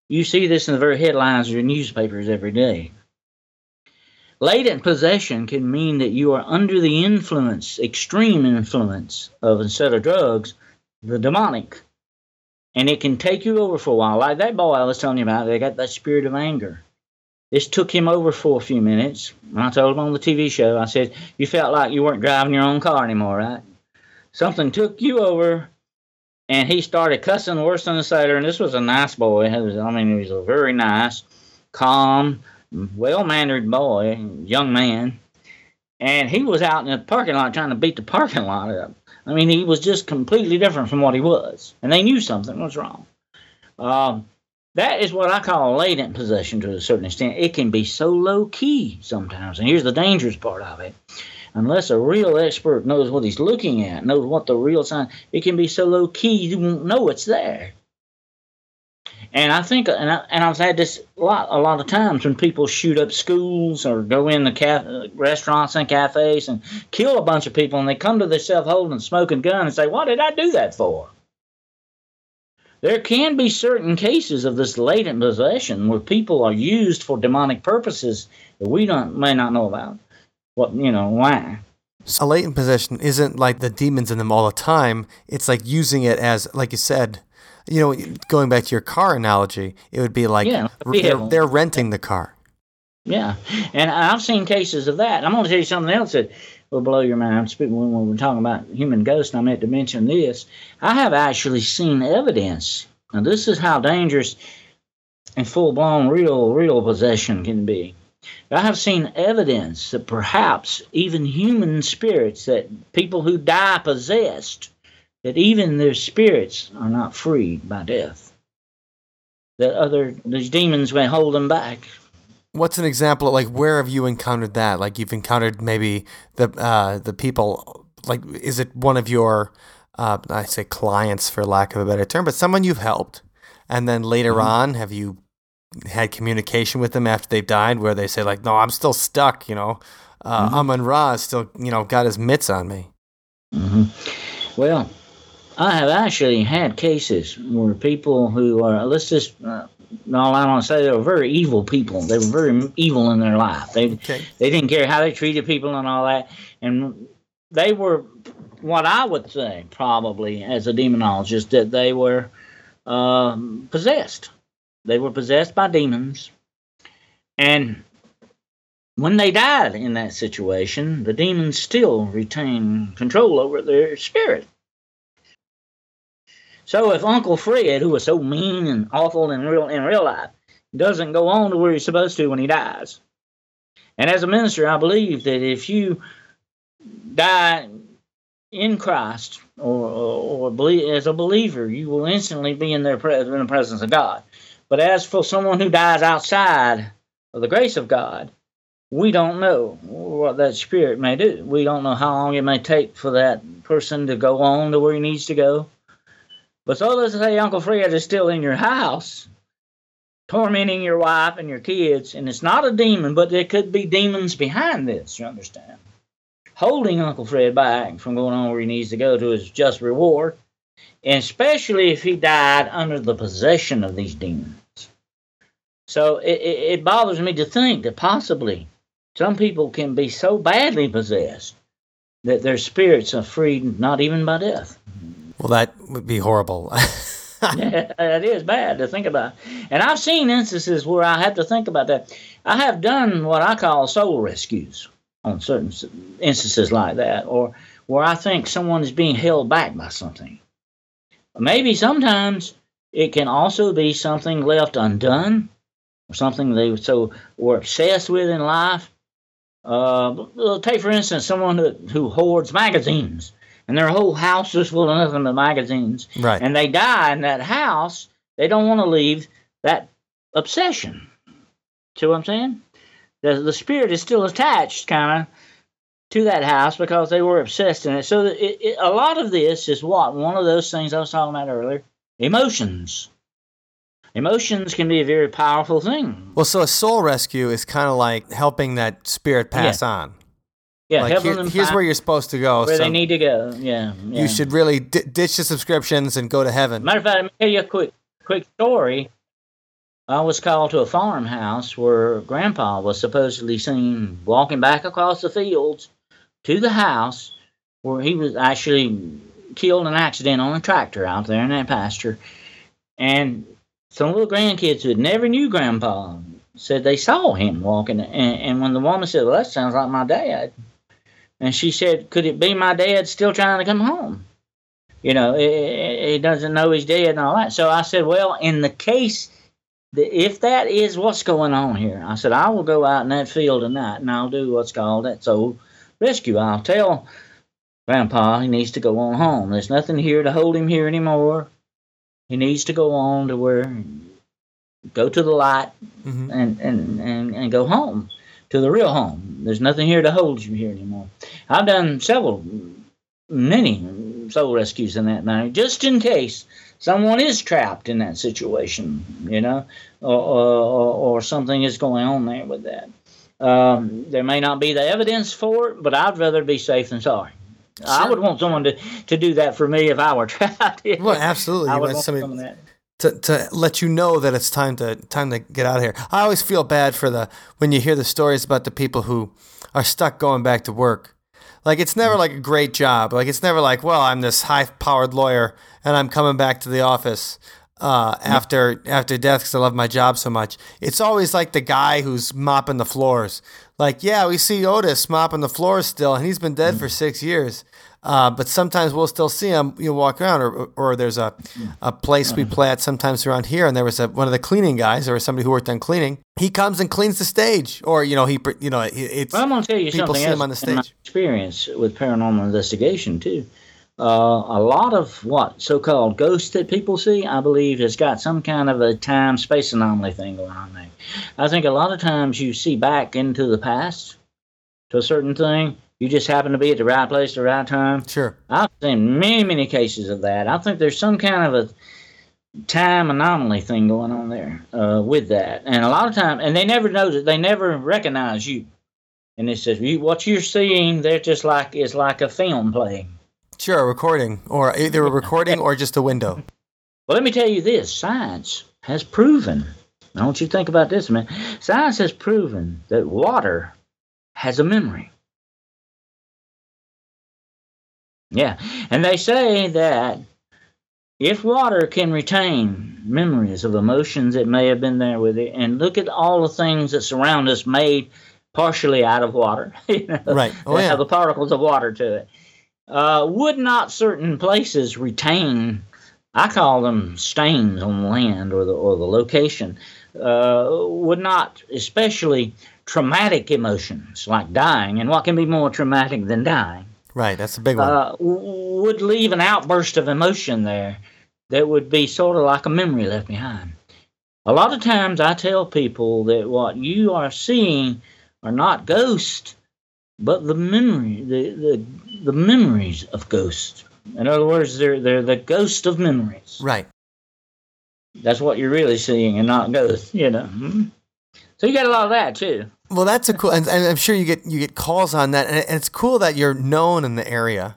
You see this in the very headlines of your newspapers every day. Latent possession can mean that you are under the influence, extreme influence of, instead of drugs, the demonic. And it can take you over for a while. Like that boy I was telling you about, they got that spirit of anger. This took him over for a few minutes. And I told him on the TV show, I said, You felt like you weren't driving your own car anymore, right? Something took you over, and he started cussing worse than a sailor. And this was a nice boy. Was, I mean, he was a very nice, calm, well mannered boy, young man. And he was out in the parking lot trying to beat the parking lot up. I mean, he was just completely different from what he was. And they knew something was wrong. Um, that is what I call latent possession to a certain extent. It can be so low key sometimes. And here's the dangerous part of it. Unless a real expert knows what he's looking at, knows what the real sign, it can be so low key you won't know it's there. And I think, and, I, and I've had this a lot, a lot of times when people shoot up schools or go in the caf- restaurants and cafes and kill a bunch of people, and they come to themselves holding a smoking gun and say, "What did I do that for?" There can be certain cases of this latent possession where people are used for demonic purposes that we don't may not know about. What you know why? A latent possession isn't like the demons in them all the time. It's like using it as, like you said, you know, going back to your car analogy, it would be like yeah, they're, they're, renting the car. Yeah, and I've seen cases of that. I'm going to tell you something else that will blow your mind. Speaking when we're talking about human ghosts, I meant to mention this. I have actually seen evidence. Now, this is how dangerous and full blown real, real possession can be. I have seen evidence that perhaps even human spirits, that people who die possessed, that even their spirits are not freed by death. That other these demons may hold them back What's an example? Like, where have you encountered that? Like, you've encountered maybe the uh, the people. Like, is it one of your, uh, I say clients for lack of a better term, but someone you've helped, and then later mm-hmm. on, have you had communication with them after they've died, where they say like, "No, I'm still stuck," you know, uh, mm-hmm. Amon Ra still, you know, got his mitts on me. Mm-hmm. Well, I have actually had cases where people who are, let's just uh, all I want to say, they were very evil people. They were very evil in their life. They okay. they didn't care how they treated people and all that. And they were what I would say probably as a demonologist that they were um, possessed. They were possessed by demons, and when they died in that situation, the demons still retain control over their spirit. So if Uncle Fred, who was so mean and awful in real in real life, doesn't go on to where he's supposed to when he dies, and as a minister, I believe that if you die in Christ or, or, or believe, as a believer, you will instantly be in their in the presence of God. But as for someone who dies outside of the grace of God, we don't know what that spirit may do. We don't know how long it may take for that person to go on to where he needs to go. But so let's say Uncle Fred is still in your house. tormenting your wife and your kids, and it's not a demon, but there could be demons behind this, you understand? Holding Uncle Fred back from going on where he needs to go to his just reward, and especially if he died under the possession of these demons. So it, it, it bothers me to think that possibly some people can be so badly possessed that their spirits are freed not even by death. Well, that would be horrible. *laughs* yeah, it is bad to think about. And I've seen instances where I have to think about that. I have done what I call soul rescues on certain instances like that, or where I think someone is being held back by something. Maybe sometimes it can also be something left undone, or something they so were obsessed with in life. Uh, take for instance someone who, who hoards magazines and their whole house is full of nothing but magazines. Right. And they die in that house. They don't want to leave that obsession. See what I'm saying? The, the spirit is still attached, kind of, to that house because they were obsessed in it. So it, it, a lot of this is what? One of those things I was talking about earlier emotions. Emotions can be a very powerful thing. Well, so a soul rescue is kind of like helping that spirit pass Yeah. on. Yeah, like here- here's where you're supposed to go. where so they need to go. Yeah, yeah. You should really di- ditch the subscriptions and go to heaven. Matter of fact, let me tell you a quick quick story. I was called to a farmhouse where Grandpa was supposedly seen walking back across the fields to the house where he was actually killed in an accident on a tractor out there in that pasture. And some little grandkids who had never knew Grandpa said they saw him walking. And, and when the woman said, Well, that sounds like my dad. And she said, Could it be my dad still trying to come home? You know, he doesn't know he's dead and all that. So I said, Well, in the case, that if that is what's going on here, I said, I will go out in that field tonight and I'll do what's called that soul rescue. I'll tell Grandpa he needs to go on home. There's nothing here to hold him here anymore. He needs to go on to where, go to the light Mhm. and, and, and, and go home to the real home. There's nothing here to hold you here anymore. I've done several, many soul rescues in that manner, just in case someone is trapped in that situation, you know, or, or, or something is going on there with that. Um, there may not be the evidence for it, but I'd rather be safe than sorry. I would want someone to, to do that for me if I were *laughs* trapped. Well, absolutely. I would want somebody some of that. To, to let you know that it's time to time to get out of here. I always feel bad for the when you hear the stories about the people who are stuck going back to work. Like it's never like a great job. Like it's never like, well, I'm this high powered lawyer and I'm coming back to the office uh, after after death because I love my job so much. It's always like the guy who's mopping the floors. Like, yeah, we see Otis mopping the floors still, and he's been dead for six years. Uh, but sometimes we'll still see them. you know, walk around, or, or there's a, a place we play at sometimes around here, and there was a, one of the cleaning guys, or somebody who worked on cleaning. He comes and cleans the stage, or you know, he, you know, it's Well, I'm going to tell you people something see else him on the stage. experience with paranormal investigation too. Uh, a lot of what so-called ghosts that people see, I believe, has got some kind of a time-space anomaly thing going on there. I think a lot of times you see back into the past to a certain thing. You just happen to be at the right place at the right time. Sure. I've seen many, many cases of that. I think there's some kind of a time anomaly thing going on there uh, with that, and a lot of time, and they never know that they never recognize you. And it says you, what you're seeing, they're just like it's like a film playing. Sure, a recording, or either a recording or just a window. *laughs* Well, let me tell you this: science has proven. I want you to think about this, man. Science has proven that water has a memory. Yeah, and they say that if water can retain memories of emotions that may have been there with it, and look at all the things that surround us made partially out of water, *laughs* you know, Right. Oh, yeah. have the particles of water to it. Uh, would not certain places retain? I call them stains on the land or the or the location. Uh, would not, especially traumatic emotions like dying, and what can be more traumatic than dying? Right, that's a big one. uh, would leave an outburst of emotion there that would be sort of like a memory left behind. A lot of times I tell people that what you are seeing are not ghosts, but the memory, the, the, the memories of ghosts. In other words, they're, they're the ghost of memories. right. that's what you're really seeing and not ghosts, you know. Mhm. So you got a lot of that too. Well, that's a cool, and, and I'm sure you get you get calls on that, and, and it's cool that you're known in the area.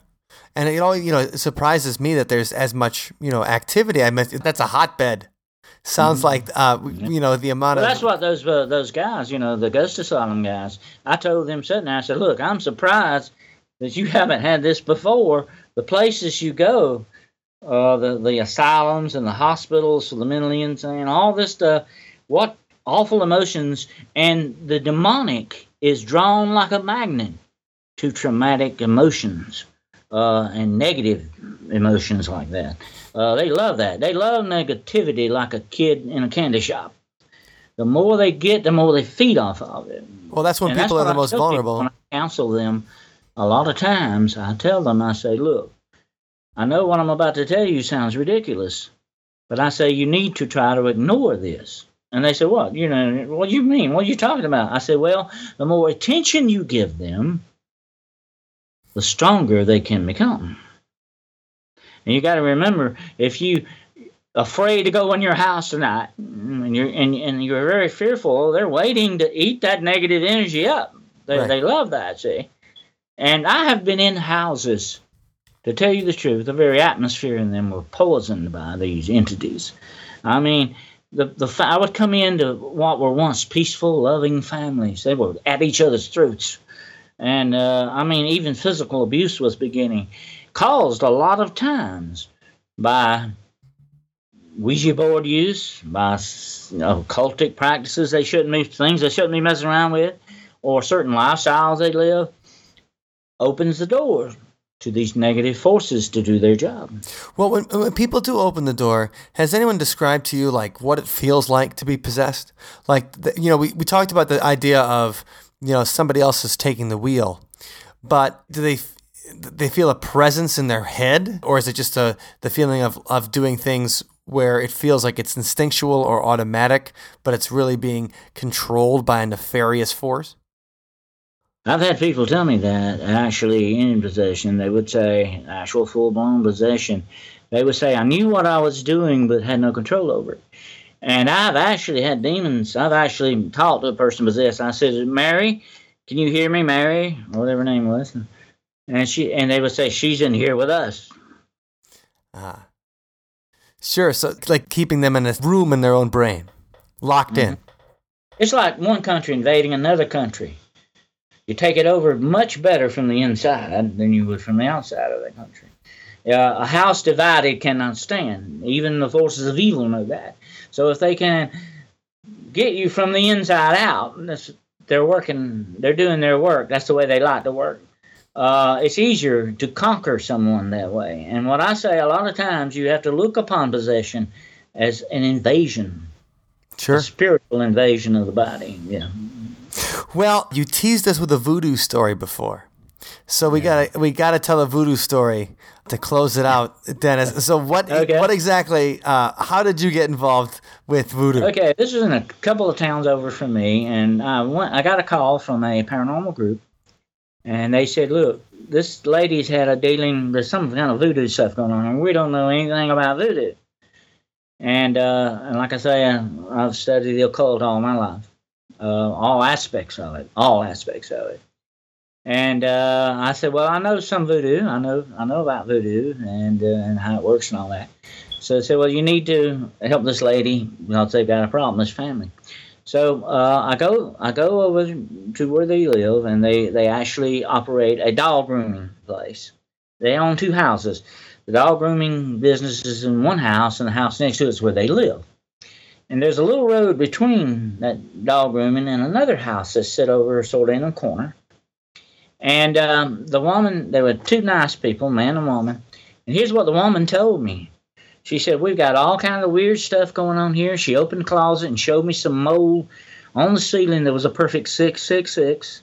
And it all you know it surprises me that there's as much you know activity. I mean, that's a hotbed. Sounds like uh, you know the amount Well, of that's what those uh, those guys, you know, the ghost asylum guys. I told them sitting there, I said, "Look, I'm surprised that you haven't had this before. The places you go, uh, the the asylums and the hospitals for the mentally insane, all this stuff. What awful emotions and the demonic is drawn like a magnet to traumatic emotions uh, and negative emotions like that. Uh, they love that. They love negativity like a kid in a candy shop. The more they get, the more they feed off of it. well, that's when And that's people are the I most vulnerable. When I counsel them, a lot of times I tell them, I say, look, I know what I'm about to tell you sounds ridiculous, but I say you need to try to ignore this. And they said, what? You know, what do you mean? What are you talking about? I said, well, the more attention you give them, the stronger they can become. And you got to remember, if you afraid to go in your house tonight, and you're and, and you're very fearful, they're waiting to eat that negative energy up. They Right. they love that, see. And I have been in houses, to tell you the truth, the very atmosphere in them were poisoned by these entities. I mean, the the I would come into what were once peaceful, loving families. They were at each other's throats, and uh, I mean, even physical abuse was beginning, caused a lot of times by Ouija board use, by you know, cultic practices they shouldn't be things they shouldn't be messing around with, or certain lifestyles they live, opens the door to these negative forces to do their job. Well, when, when people do open the door, has anyone described to you like what it feels like to be possessed? Like, the, you know, we, we talked about the idea of, you know, somebody else is taking the wheel, but do they they feel a presence in their head, or is it just a the feeling of of doing things where it feels like it's instinctual or automatic, but it's really being controlled by a nefarious force? I've had people tell me that actually in possession, they would say actual full blown possession. They would say, I knew what I was doing but had no control over it. And I've actually had demons. I've actually talked to a person possessed. I said, Mary, can you hear me, Mary? Or whatever her name was. And she and they would say, She's in here with us. Ah, sure. So, like keeping them in a room in their own brain, locked in. It's like one country invading another country. You take it over much better from the inside than you would from the outside of the country. Uh, a house divided cannot stand. Even the forces of evil know that. So if they can get you from the inside out, that's, they're working. They're doing their work. That's the way they like to work. Uh, it's easier to conquer someone that way. And what I say, a lot of times, you have to look upon possession as an invasion, Sure. a spiritual invasion of the body. Yeah. Well, you teased us with a voodoo story before, so we gotta we gotta tell a voodoo story to close it out, Dennis. So what *laughs* Okay. what exactly? Uh, how did you get involved with voodoo? Okay, this was in a couple of towns over from me, and I went. I got a call from a paranormal group, and they said, "Look, this lady's had a dealing. with some kind of voodoo stuff going on, and we don't know anything about voodoo." And uh, and like I say, I've studied the occult all my life, uh, all aspects of it, all aspects of it. And uh, I said, "Well, I know some voodoo. I know I know about voodoo and uh, and how it works and all that." So they said, "Well, you need to help this lady because they've got a problem, this family." So uh, I go I go over to where they live, and they they actually operate a doll grooming place. They own two houses. The doll grooming business is in one house, and the house next to it is where they live. And there's a little road between that dog grooming and another house that's set over sort of in a corner. And um, the woman, there were two nice people, man and woman. And here's what the woman told me. She said, We've got all kind of weird stuff going on here. She opened the closet and showed me some mold on the ceiling that was a perfect 666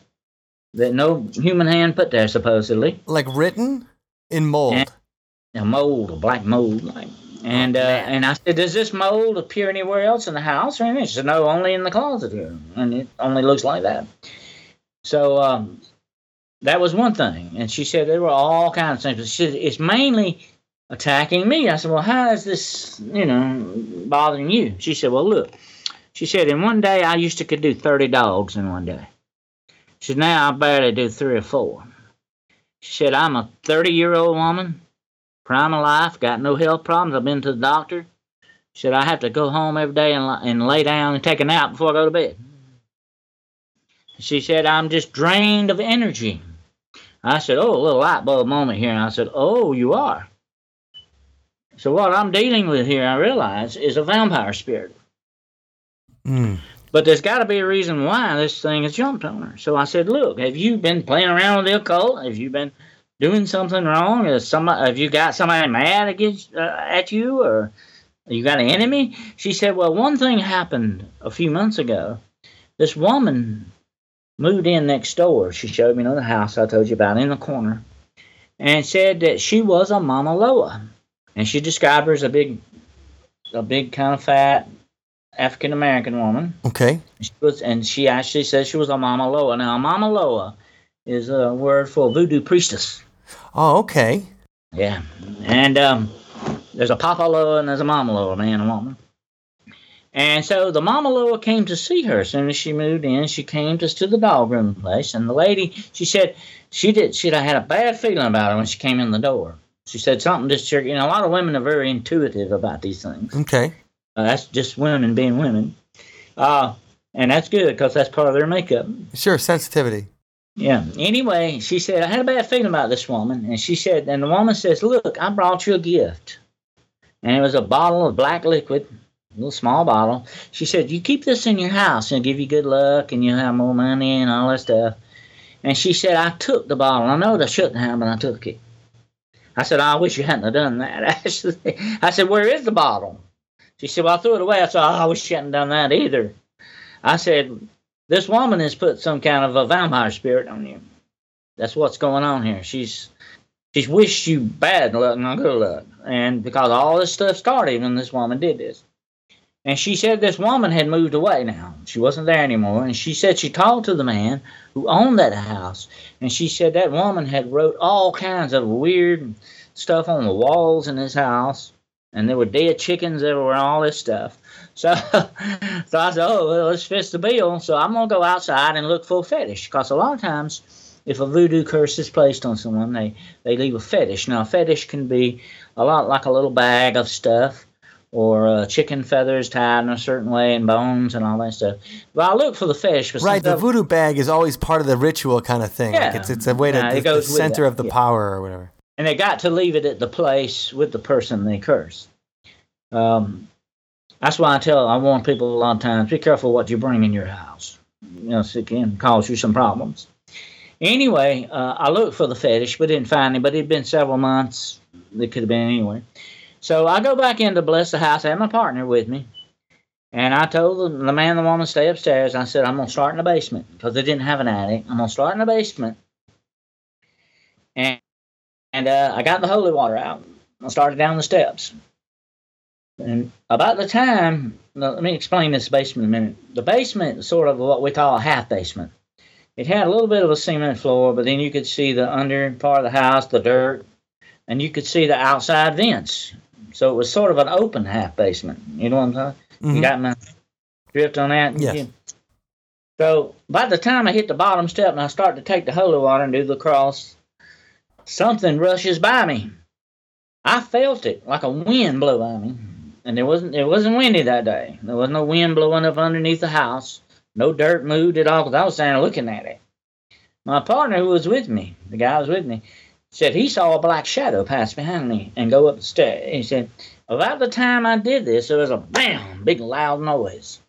that no human hand put there, supposedly. Like written in mold. Yeah. A mold, a black mold. Like. And uh, and I said, Does this mold appear anywhere else in the house or anything? She said, No, only in the closet here. And it only looks like that. So um, that was one thing. And she said there were all kinds of things. But she said, It's mainly attacking me. I said, Well, how is this, you know, bothering you? She said, Well, look. She said, In one day, I used to could do 30 dogs in one day. She said, Now I barely do three or four. She said, I'm a 30 year old woman, prime of life, got no health problems. I've been to the doctor. Should I have to go home every day and, and lay down and take a nap before I go to bed. She said, I'm just drained of energy. I said, Oh, a little light bulb moment here. And I said, Oh, you are. So, what I'm dealing with here, I realize, is a vampire spirit. Mm. But there's got to be a reason why this thing has jumped on her. So I said, Look, have you been playing around with the occult? Have you been doing something wrong? Is somebody, have you got somebody mad against, uh, at you? Or you got an enemy? She said, Well, one thing happened a few months ago. This woman moved in next door. She showed me another house I told you about in the corner and said that she was a Mama Loa. And she described her as a big, a big kind of fat African American woman. Okay. She was, and she actually said she was a Mama Loa. Now, a Mama Loa is a word for voodoo priestess. Oh, okay. Yeah. And um, there's a Papa Loa and there's a Mama Loa, man and woman. And so the Mama Loa came to see her as soon as she moved in. She came to, to the dog room place, and the lady, she said, she did, she had a bad feeling about her when she came in the door. She said something just, you know, a lot of women are very intuitive about these things. Okay. Uh, that's just women being women. Uh, and that's good because that's part of their makeup. Sure, sensitivity. Yeah. Anyway, she said, I had a bad feeling about this woman. And she said, and the woman says, Look, I brought you a gift. And it was a bottle of black liquid, a little small bottle. She said, You keep this in your house and give you good luck and you'll have more money and all that stuff. And she said, I took the bottle. I know I shouldn't have, but I took it. I said, I wish you hadn't have done that. *laughs* actually. I said, Where is the bottle? She said, Well, I threw it away. I said, oh, I wish you hadn't done that either. I said, This woman has put some kind of a vampire spirit on you. That's what's going on here. She's she's wished you bad luck, not good luck. And because all this stuff started when this woman did this. And she said this woman had moved away now. She wasn't there anymore. And she said she talked to the man who owned that house. And she said that woman had wrote all kinds of weird stuff on the walls in his house. And there were dead chickens everywhere, and all this stuff. So, *laughs* so I said, oh, well, this fits the bill. So I'm going to go outside and look for a fetish. Because a lot of times, if a voodoo curse is placed on someone, they, they leave a fetish. Now, a fetish can be a lot like a little bag of stuff or uh, chicken feathers tied in a certain way and bones and all that stuff. But I look for the fish. Right, the voodoo bag is always part of the ritual kind of thing. Yeah. Like it's, it's a way to, Yeah, it the goes with center of the yeah. power or whatever. And they got to leave it at the place with the person they curse. Um, that's why I tell I warn people a lot of times: be careful what you bring in your house. You know, it can cause you some problems. Anyway, uh, I looked for the fetish, but didn't find it. But it'd been several months. It could have been anywhere. So I go back in to bless the house. I had my partner with me. And I told the, the man and the woman to stay upstairs. I said, I'm to start in the basement because they didn't have an attic. I'm to start in the basement. And, and uh, I got the holy water out. I started down the steps. And about the time, let me explain this basement a minute. The basement is sort of what we call a half basement. It had a little bit of a cement floor, but then you could see the under part of the house, the dirt, and you could see the outside vents. So it was sort of an open half basement. You know what I'm talking? Mhm. You got my drift on that? Yes. Yeah. So by the time I hit the bottom step and I start to take the holy water and do the cross, something rushes by me. I felt it like a wind blow by me. And there wasn't it wasn't windy that day. There wasn't no wind blowing up underneath the house. No dirt moved at all because I was standing looking at it. My partner who was with me, the guy who was with me, said he saw a black shadow pass behind me and go up the stairs. He said, about the time I did this, there was a bam, big loud noise.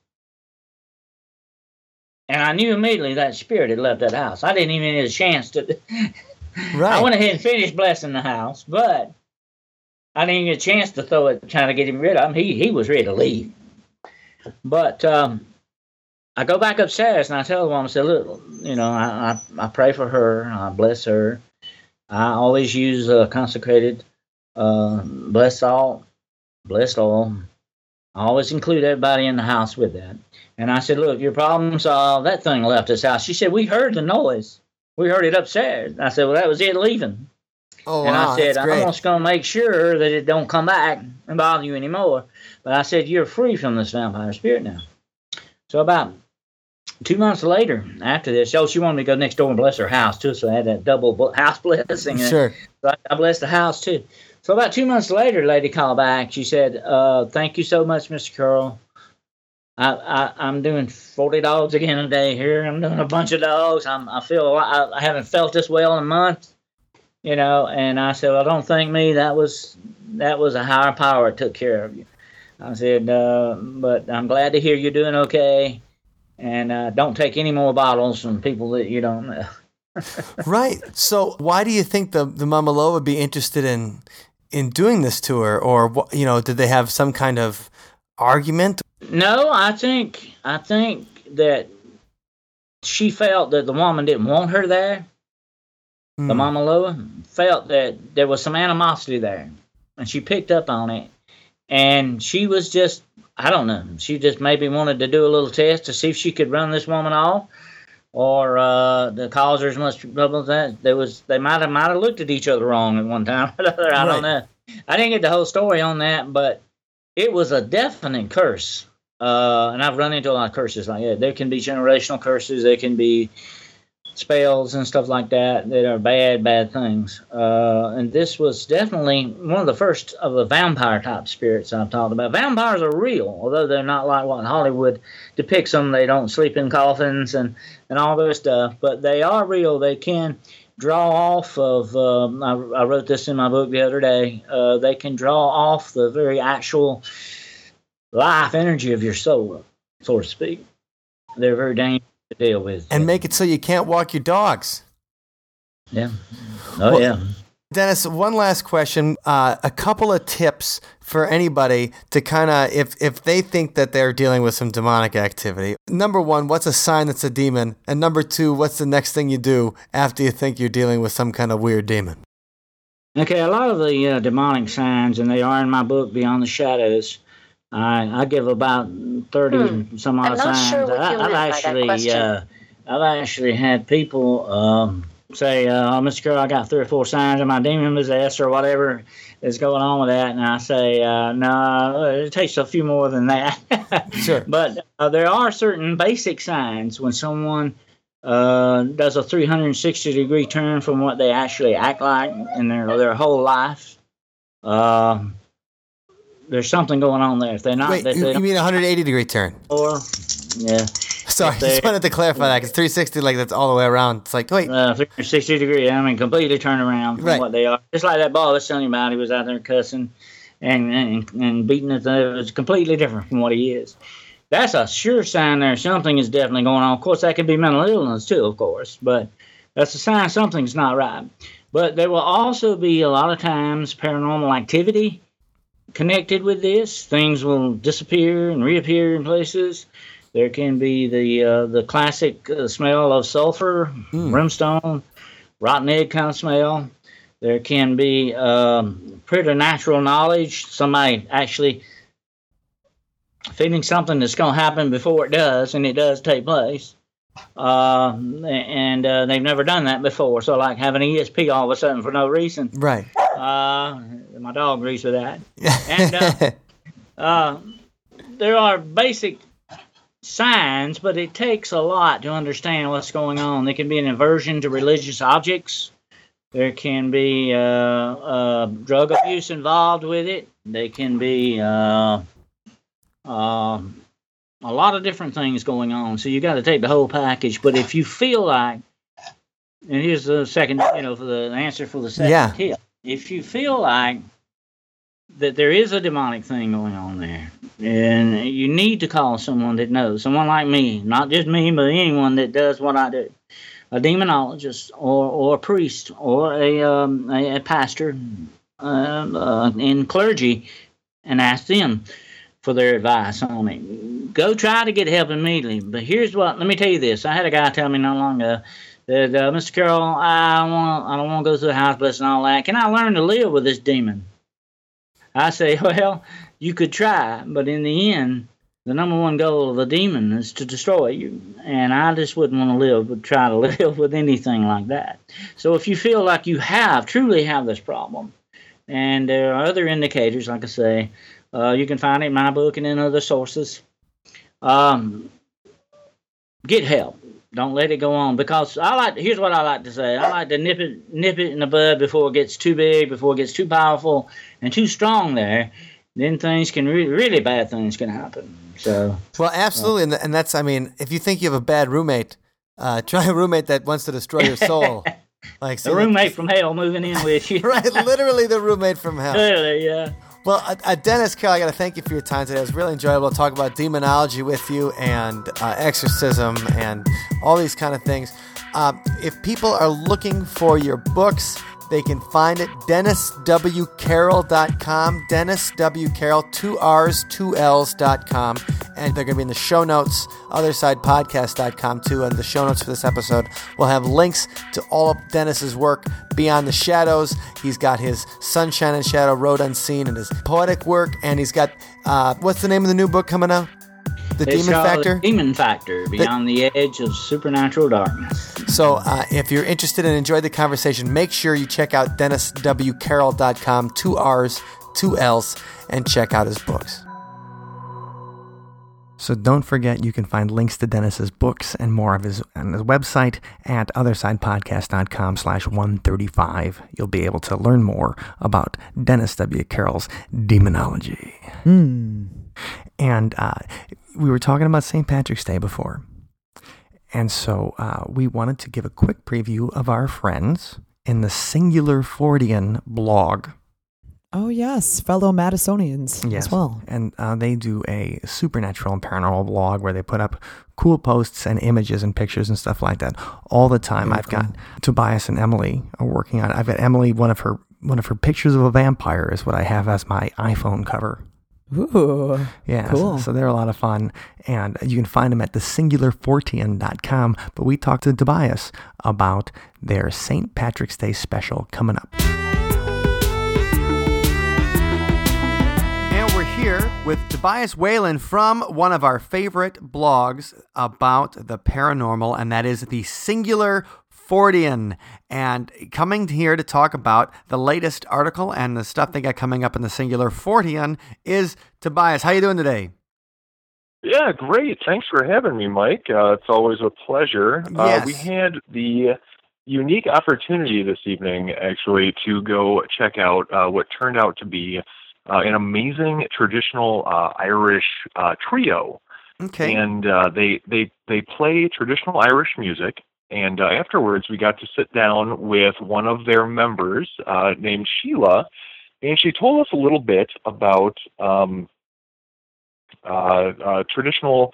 And I knew immediately that spirit had left that house. I didn't even get a chance to. *laughs* Right. I went ahead and finished blessing the house, but I didn't get a chance to throw it, trying to get him rid of him. He he was ready to leave. But um, I go back upstairs and I tell the woman, I said, look, you know, I, I, I pray for her, I bless her. I always use uh, consecrated uh, blessed salt, blessed oil. I always include everybody in the house with that. And I said, look, your problem solved. That thing left this house. She said, we heard the noise. We heard it upstairs. I said, well, that was it leaving. Oh, and wow, I said. I'm just going to make sure that it don't come back and bother you anymore. But I said, you're free from this vampire spirit now. So about two months later, after this, oh, she wanted me to go next door and bless her house too. So I had that double house blessing. and *laughs* Sure. So I, I blessed the house too. So about two months later, lady called back. She said, uh, "Thank you so much, Mr. Carroll. I, I I'm doing 40 dogs again a day here. I'm doing a bunch of dogs. I'm I feel a lot, I, I haven't felt this well in months, you know." And I said, "Well, don't thank me. That was that was a higher power that took care of you." I said, uh, "But I'm glad to hear you're doing okay." And uh, don't take any more bottles from people that you don't know. *laughs* Right. So why do you think the the Mama Lo would be interested in in doing this to her, or you know, did they have some kind of argument? No, I think I think that she felt that the woman didn't want her there. The Hmm. Mama Loa felt that there was some animosity there, and she picked up on it. And she was just I don't know. She just maybe wanted to do a little test to see if she could run this woman off, or uh, to cause her as much trouble as that. There was they might have might have looked at each other wrong at one time. or *laughs* another. I Right. don't know. I didn't get the whole story on that, but it was a deafening curse. Uh, and I've run into a lot of curses like that. There can be generational curses. There can be spells and stuff like that that are bad, bad things. Uh, and this was definitely one of the first of the vampire type spirits I've talked about. Vampires are real, although they're not like what Hollywood depicts them. They don't sleep in coffins and, and all this stuff, but they are real. They can draw off of, um, I, I wrote this in my book the other day, uh, they can draw off the very actual life energy of your soul, so to speak. They're very dangerous to deal with. And make it so you can't walk your dogs. Yeah. Oh Well- yeah. Dennis, one last question. Uh, a couple of tips for anybody to kind of, if, if they think that they're dealing with some demonic activity. Number one, what's a sign that's a demon? And number two, what's the next thing you do after you think you're dealing with some kind of weird demon? Okay, a lot of the uh, demonic signs, and they are in my book, Beyond the Shadows. I, I give about thirty Hmm. some odd I'm not signs. sure what I, you I've meant by that actually, uh, I've actually had people um, say, uh, "Oh, Mr. Carroll, I got three or four signs of my demon possessed or whatever is going on with that," and I say, uh, "No, it takes a few more than that." *laughs* Sure. But uh, there are certain basic signs when someone uh, does a 360 degree turn from what they actually act like in their their whole life. Uh, there's something going on there. If they're not, Wait, if you, they you mean 180 degree turn? or, yeah, *laughs* Sorry, they- just wanted to clarify that because 360, like that's all the way around. It's like, wait, uh, 360 degree. I mean, completely turn around from Right. what they are. Just like that ball was telling you about. He was out there cussing and and, and beating it. It was completely different from what he is. That's a sure sign there. Something is definitely going on. Of course, that could be mental illness too, of course, but that's a sign something's not right. But there will also be a lot of times paranormal activity connected with this. Things will disappear and reappear in places. There can be the uh, the classic uh, smell of sulfur, brimstone, rotten egg kind of smell. There can be um, preternatural knowledge. Somebody actually feeling something that's going to happen before it does, and it does take place. Uh, and uh, they've never done that before. So, like having ESP all of a sudden for no reason. right. Uh, my dog agrees with that. *laughs* And uh, uh, there are basic signs, but it takes a lot to understand what's going on. There can be an aversion to religious objects. There can be uh, uh, drug abuse involved with it. There can be uh, um a lot of different things going on. So you got to take the whole package. But if you feel like, and here's the second, you know, for the answer for the second Yeah. tip. If you feel like that there is a demonic thing going on there, and you need to call someone that knows, someone like me, not just me, but anyone that does what I do, a demonologist or or a priest or a um, a, a pastor um, uh, in clergy, and ask them for their advice on it. Go try to get help immediately. But here's what. Let me tell you this. I had a guy tell me not long ago that uh, Mr. Carroll, I want I don't want to go through the house bless and all that. Can I learn to live with this demon? I say, *laughs* well, you could try, but in the end, the number one goal of the demon is to destroy you. And I just wouldn't want to live, but *laughs* try to live with anything like that. So if you feel like you have, truly have this problem, and there are other indicators, like I say, uh, you can find it in my book and in other sources. Um, get help. Don't let it go on because I like. Here's what I like to say. I like to nip it, nip it in the bud before it gets too big, before it gets too powerful and too strong. There, then things can really, really bad things can happen. So, well, absolutely, and, and that's. I mean, if you think you have a bad roommate, uh, *laughs* try a roommate that wants to destroy your soul. *laughs* like the roommate *laughs* from hell moving in with you. right, literally the roommate from hell. Literally, yeah. Well, uh, uh, Dennis Carroll, I got to thank you for your time today. It was really enjoyable to talk about demonology with you and uh, exorcism and all these kind of things. Uh, if people are looking for your books, they can find it denniswcarroll.com, Dennis W. Carroll, two R's, two L's.com. And they're going to be in the show notes, othersidepodcast.com too. And the show notes for this episode will have links to all of Dennis's work beyond the shadows. He's got his Sunshine and Shadow Road Unseen and his poetic work. And he's got, uh, what's the name of the new book coming out? The it's Demon Factor? The Demon Factor, Beyond the, the Edge of Supernatural Darkness. So, uh, if you're interested and enjoyed the conversation, make sure you check out DennisWCarroll.com, two R's, two L's, and check out his books. So don't forget you can find links to Dennis's books and more of his on his website at othersidepodcast.com slash 135. You'll be able to learn more about Dennis W. Carroll's demonology. Mm. And uh, we were talking about St. Patrick's Day before. And so uh, we wanted to give a quick preview of our friends in the Singular Fortean blog. Oh, yes, fellow Madisonians yes. as well. And uh, they do a supernatural and paranormal blog where they put up cool posts and images and pictures and stuff like that all the time. Very I've cool. got Tobias and Emily are working on it. I've got Emily, one of her one of her pictures of a vampire is what I have as my iPhone cover. Ooh, yeah, cool. So, so, they're a lot of fun, and you can find them at thesingularfortean.com. But we talked to Tobias about their St. Patrick's Day special coming up. And we're here with Tobias Whalen from one of our favorite blogs about the paranormal, and that is the Singular Fortean, and coming here to talk about the latest article and the stuff they got coming up in the Singular Fortean is Tobias. How you doing today? Yeah, great. Thanks for having me, Mike. Uh, it's always a pleasure. Yes. Uh, we had the unique opportunity this evening, actually, to go check out uh, what turned out to be uh, an amazing traditional uh, Irish uh, trio. Okay. And they they they play traditional Irish music. And uh, afterwards, we got to sit down with one of their members uh, named Sheila, and she told us a little bit about um, uh, uh traditional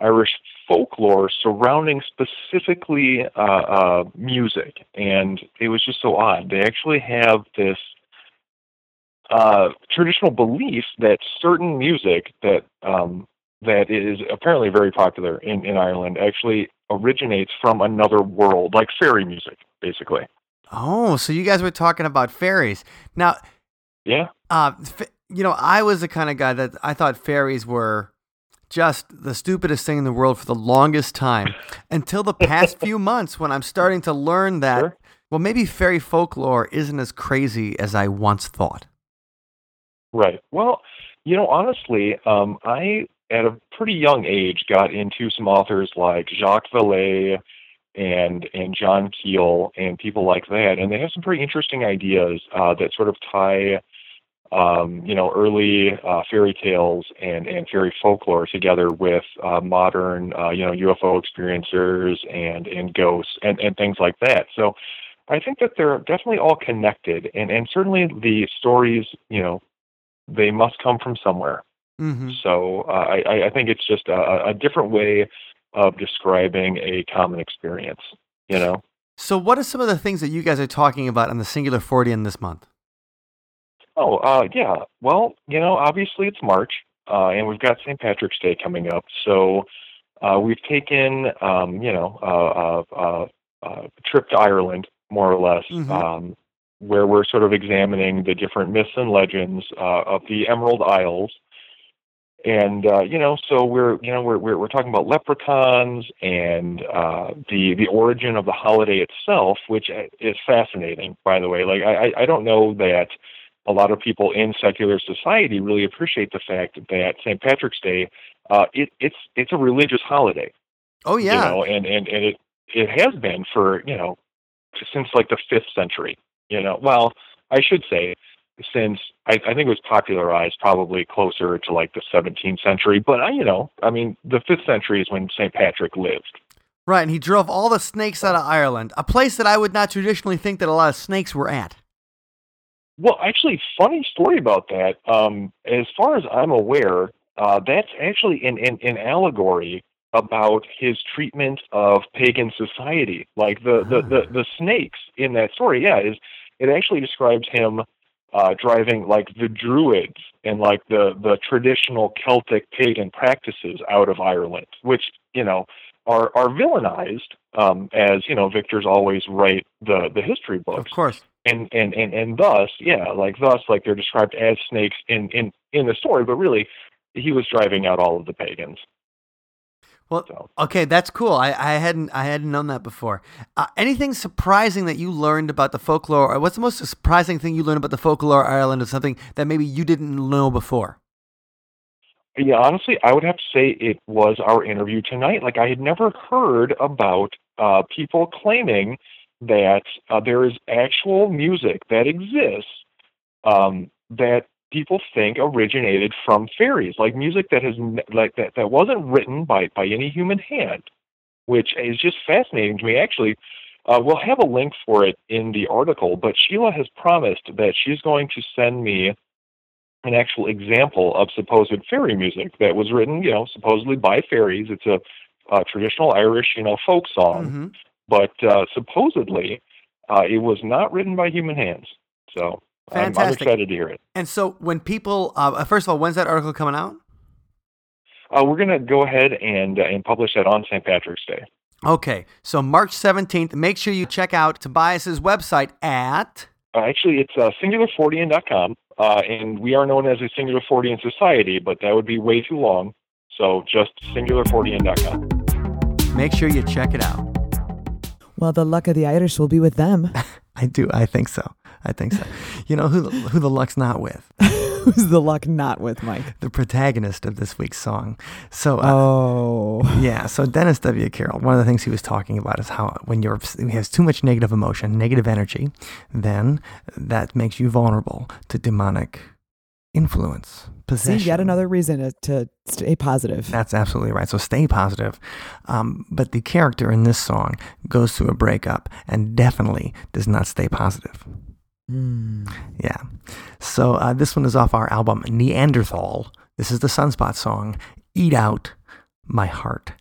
Irish folklore surrounding specifically uh, uh, music. And it was just so odd. They actually have this traditional belief that certain music that um, that is apparently very popular in, in Ireland actually originates from another world, like fairy music, basically. Oh, so you guys were talking about fairies. Now, yeah. Uh, you know, I was the kind of guy that I thought fairies were just the stupidest thing in the world for the longest time until the past few *laughs* months when I'm starting to learn that, sure. well, maybe fairy folklore isn't as crazy as I once thought. Right. Well, you know, honestly, um, I at a pretty young age got into some authors like Jacques Vallée and and John Keel and people like that, and they have some pretty interesting ideas uh, that sort of tie, um, you know, early uh, fairy tales and and fairy folklore together with uh, modern, uh, you know, UFO experiencers and and ghosts and and things like that. So. I think that they're definitely all connected, and, and certainly the stories, you know, they must come from somewhere. Mm-hmm. So uh, I, I think it's just a, a different way of describing a common experience. You know. So, what are some of the things that you guys are talking about on the Singular Fortean this month? Oh, uh, yeah. Well, you know, obviously it's March, uh, and we've got St. Patrick's Day coming up. So uh, we've taken, um, you know, uh, uh, uh, a trip to Ireland, more or less, mm-hmm. um, where we're sort of examining the different myths and legends of the Emerald Isles and uh, you know, so we're you know we're we're, we're talking about leprechauns and uh, the the origin of the holiday itself, which is fascinating. By the way, like I I don't know that a lot of people in secular society really appreciate the fact that St. Patrick's Day uh, it it's it's a religious holiday. Oh yeah, you know, and and and it it has been for you know since like the fifth century. You know, well, I should say since I, I think it was popularized probably closer to like the 17th century. But I, you know, I mean, the fifth century is when St. Patrick lived. Right, and he drove all the snakes out of Ireland, a place that I would not traditionally think that a lot of snakes were at. Well, actually, funny story about that. Um, as far as I'm aware, uh, that's actually an, an, an allegory about his treatment of pagan society. Like the, the, the, the snakes in that story, yeah, is it actually describes him uh, driving like the Druids and like the the traditional Celtic pagan practices out of Ireland, which you know are are villainized um, as you know victors always write the the history books. Of course. And, and and and thus, yeah, like thus, like they're described as snakes in in in the story, but really, he was driving out all of the pagans. Well, so. okay, that's cool. I, I hadn't I hadn't known that before. Uh, anything surprising that you learned about the folklore? Or what's the most surprising thing you learned about the folklore of Ireland, or something that maybe you didn't know before? Yeah, honestly, I would have to say it was our interview tonight. Like I had never heard about uh, people claiming that uh, there is actual music that exists um, that people think originated from fairies, like music that has like that that wasn't written by by any human hand, which is just fascinating to me. Actually, uh, we'll have a link for it in the article, but Sheila has promised that she's going to send me an actual example of supposed fairy music that was written, you know, supposedly by fairies. It's a, a traditional Irish, you know, folk song, mm-hmm. but uh, supposedly uh, it was not written by human hands. So Fantastic. I'm, I'm, excited to hear it. And so, when people, uh, first of all, when's that article coming out? Uh, we're going to go ahead and uh, and publish that on St. Patrick's Day. Okay, so March 17th. Make sure you check out Tobias's website at. Uh, actually, it's uh, singularfortean.com, uh, and we are known as a Singular Fortean Society, but that would be way too long. So just singularfortean.com. Make sure you check it out. Well, the luck of the Irish will be with them. *laughs* I do. I think so. I think so. You know who who the luck's not with? *laughs* Who's the luck not with, Mike? The protagonist of this week's song. So, uh, oh, yeah. So Dennis W. Carroll. One of the things he was talking about is how when you're he has too much negative emotion, negative energy, then that makes you vulnerable to demonic influence. Possession. See, yet another reason to, to stay positive. That's absolutely right. So stay positive. Um, but the character in this song goes through a breakup and definitely does not stay positive. Mm. Yeah. So uh, this one is off our album Neanderthal. This is the Sunspot song, Eat Out My Heart.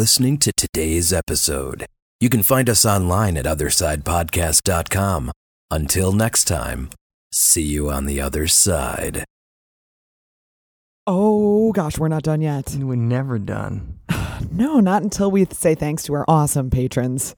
Listening to today's episode. You can find us online at OthersidePodcast.com. Until next time, see you on the other side. Oh gosh, we're not done yet. We're never done. *sighs* No, not until we say thanks to our awesome patrons,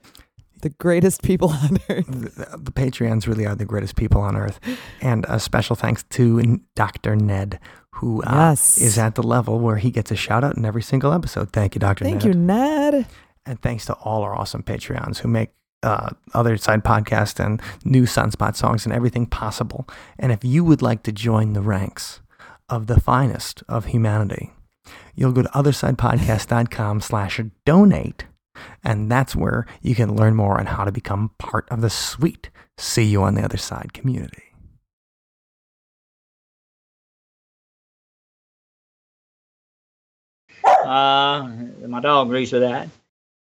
the greatest people *laughs* on earth. The, the Patreons really are the greatest people on earth. And a special thanks to Dr. Ned, who uh, Yes. is at the level where he gets a shout out in every single episode. Thank you, Dr. Thank Ned. you, Ned. And thanks to all our awesome Patreons who make uh, Other Side Podcast and new Sunspot songs and everything possible. And if you would like to join the ranks of the finest of humanity, you'll go to othersidepodcast.com *laughs* slash donate. And that's where you can learn more on how to become part of the sweet See You on the Other Side community. Uh, my dog agrees with that.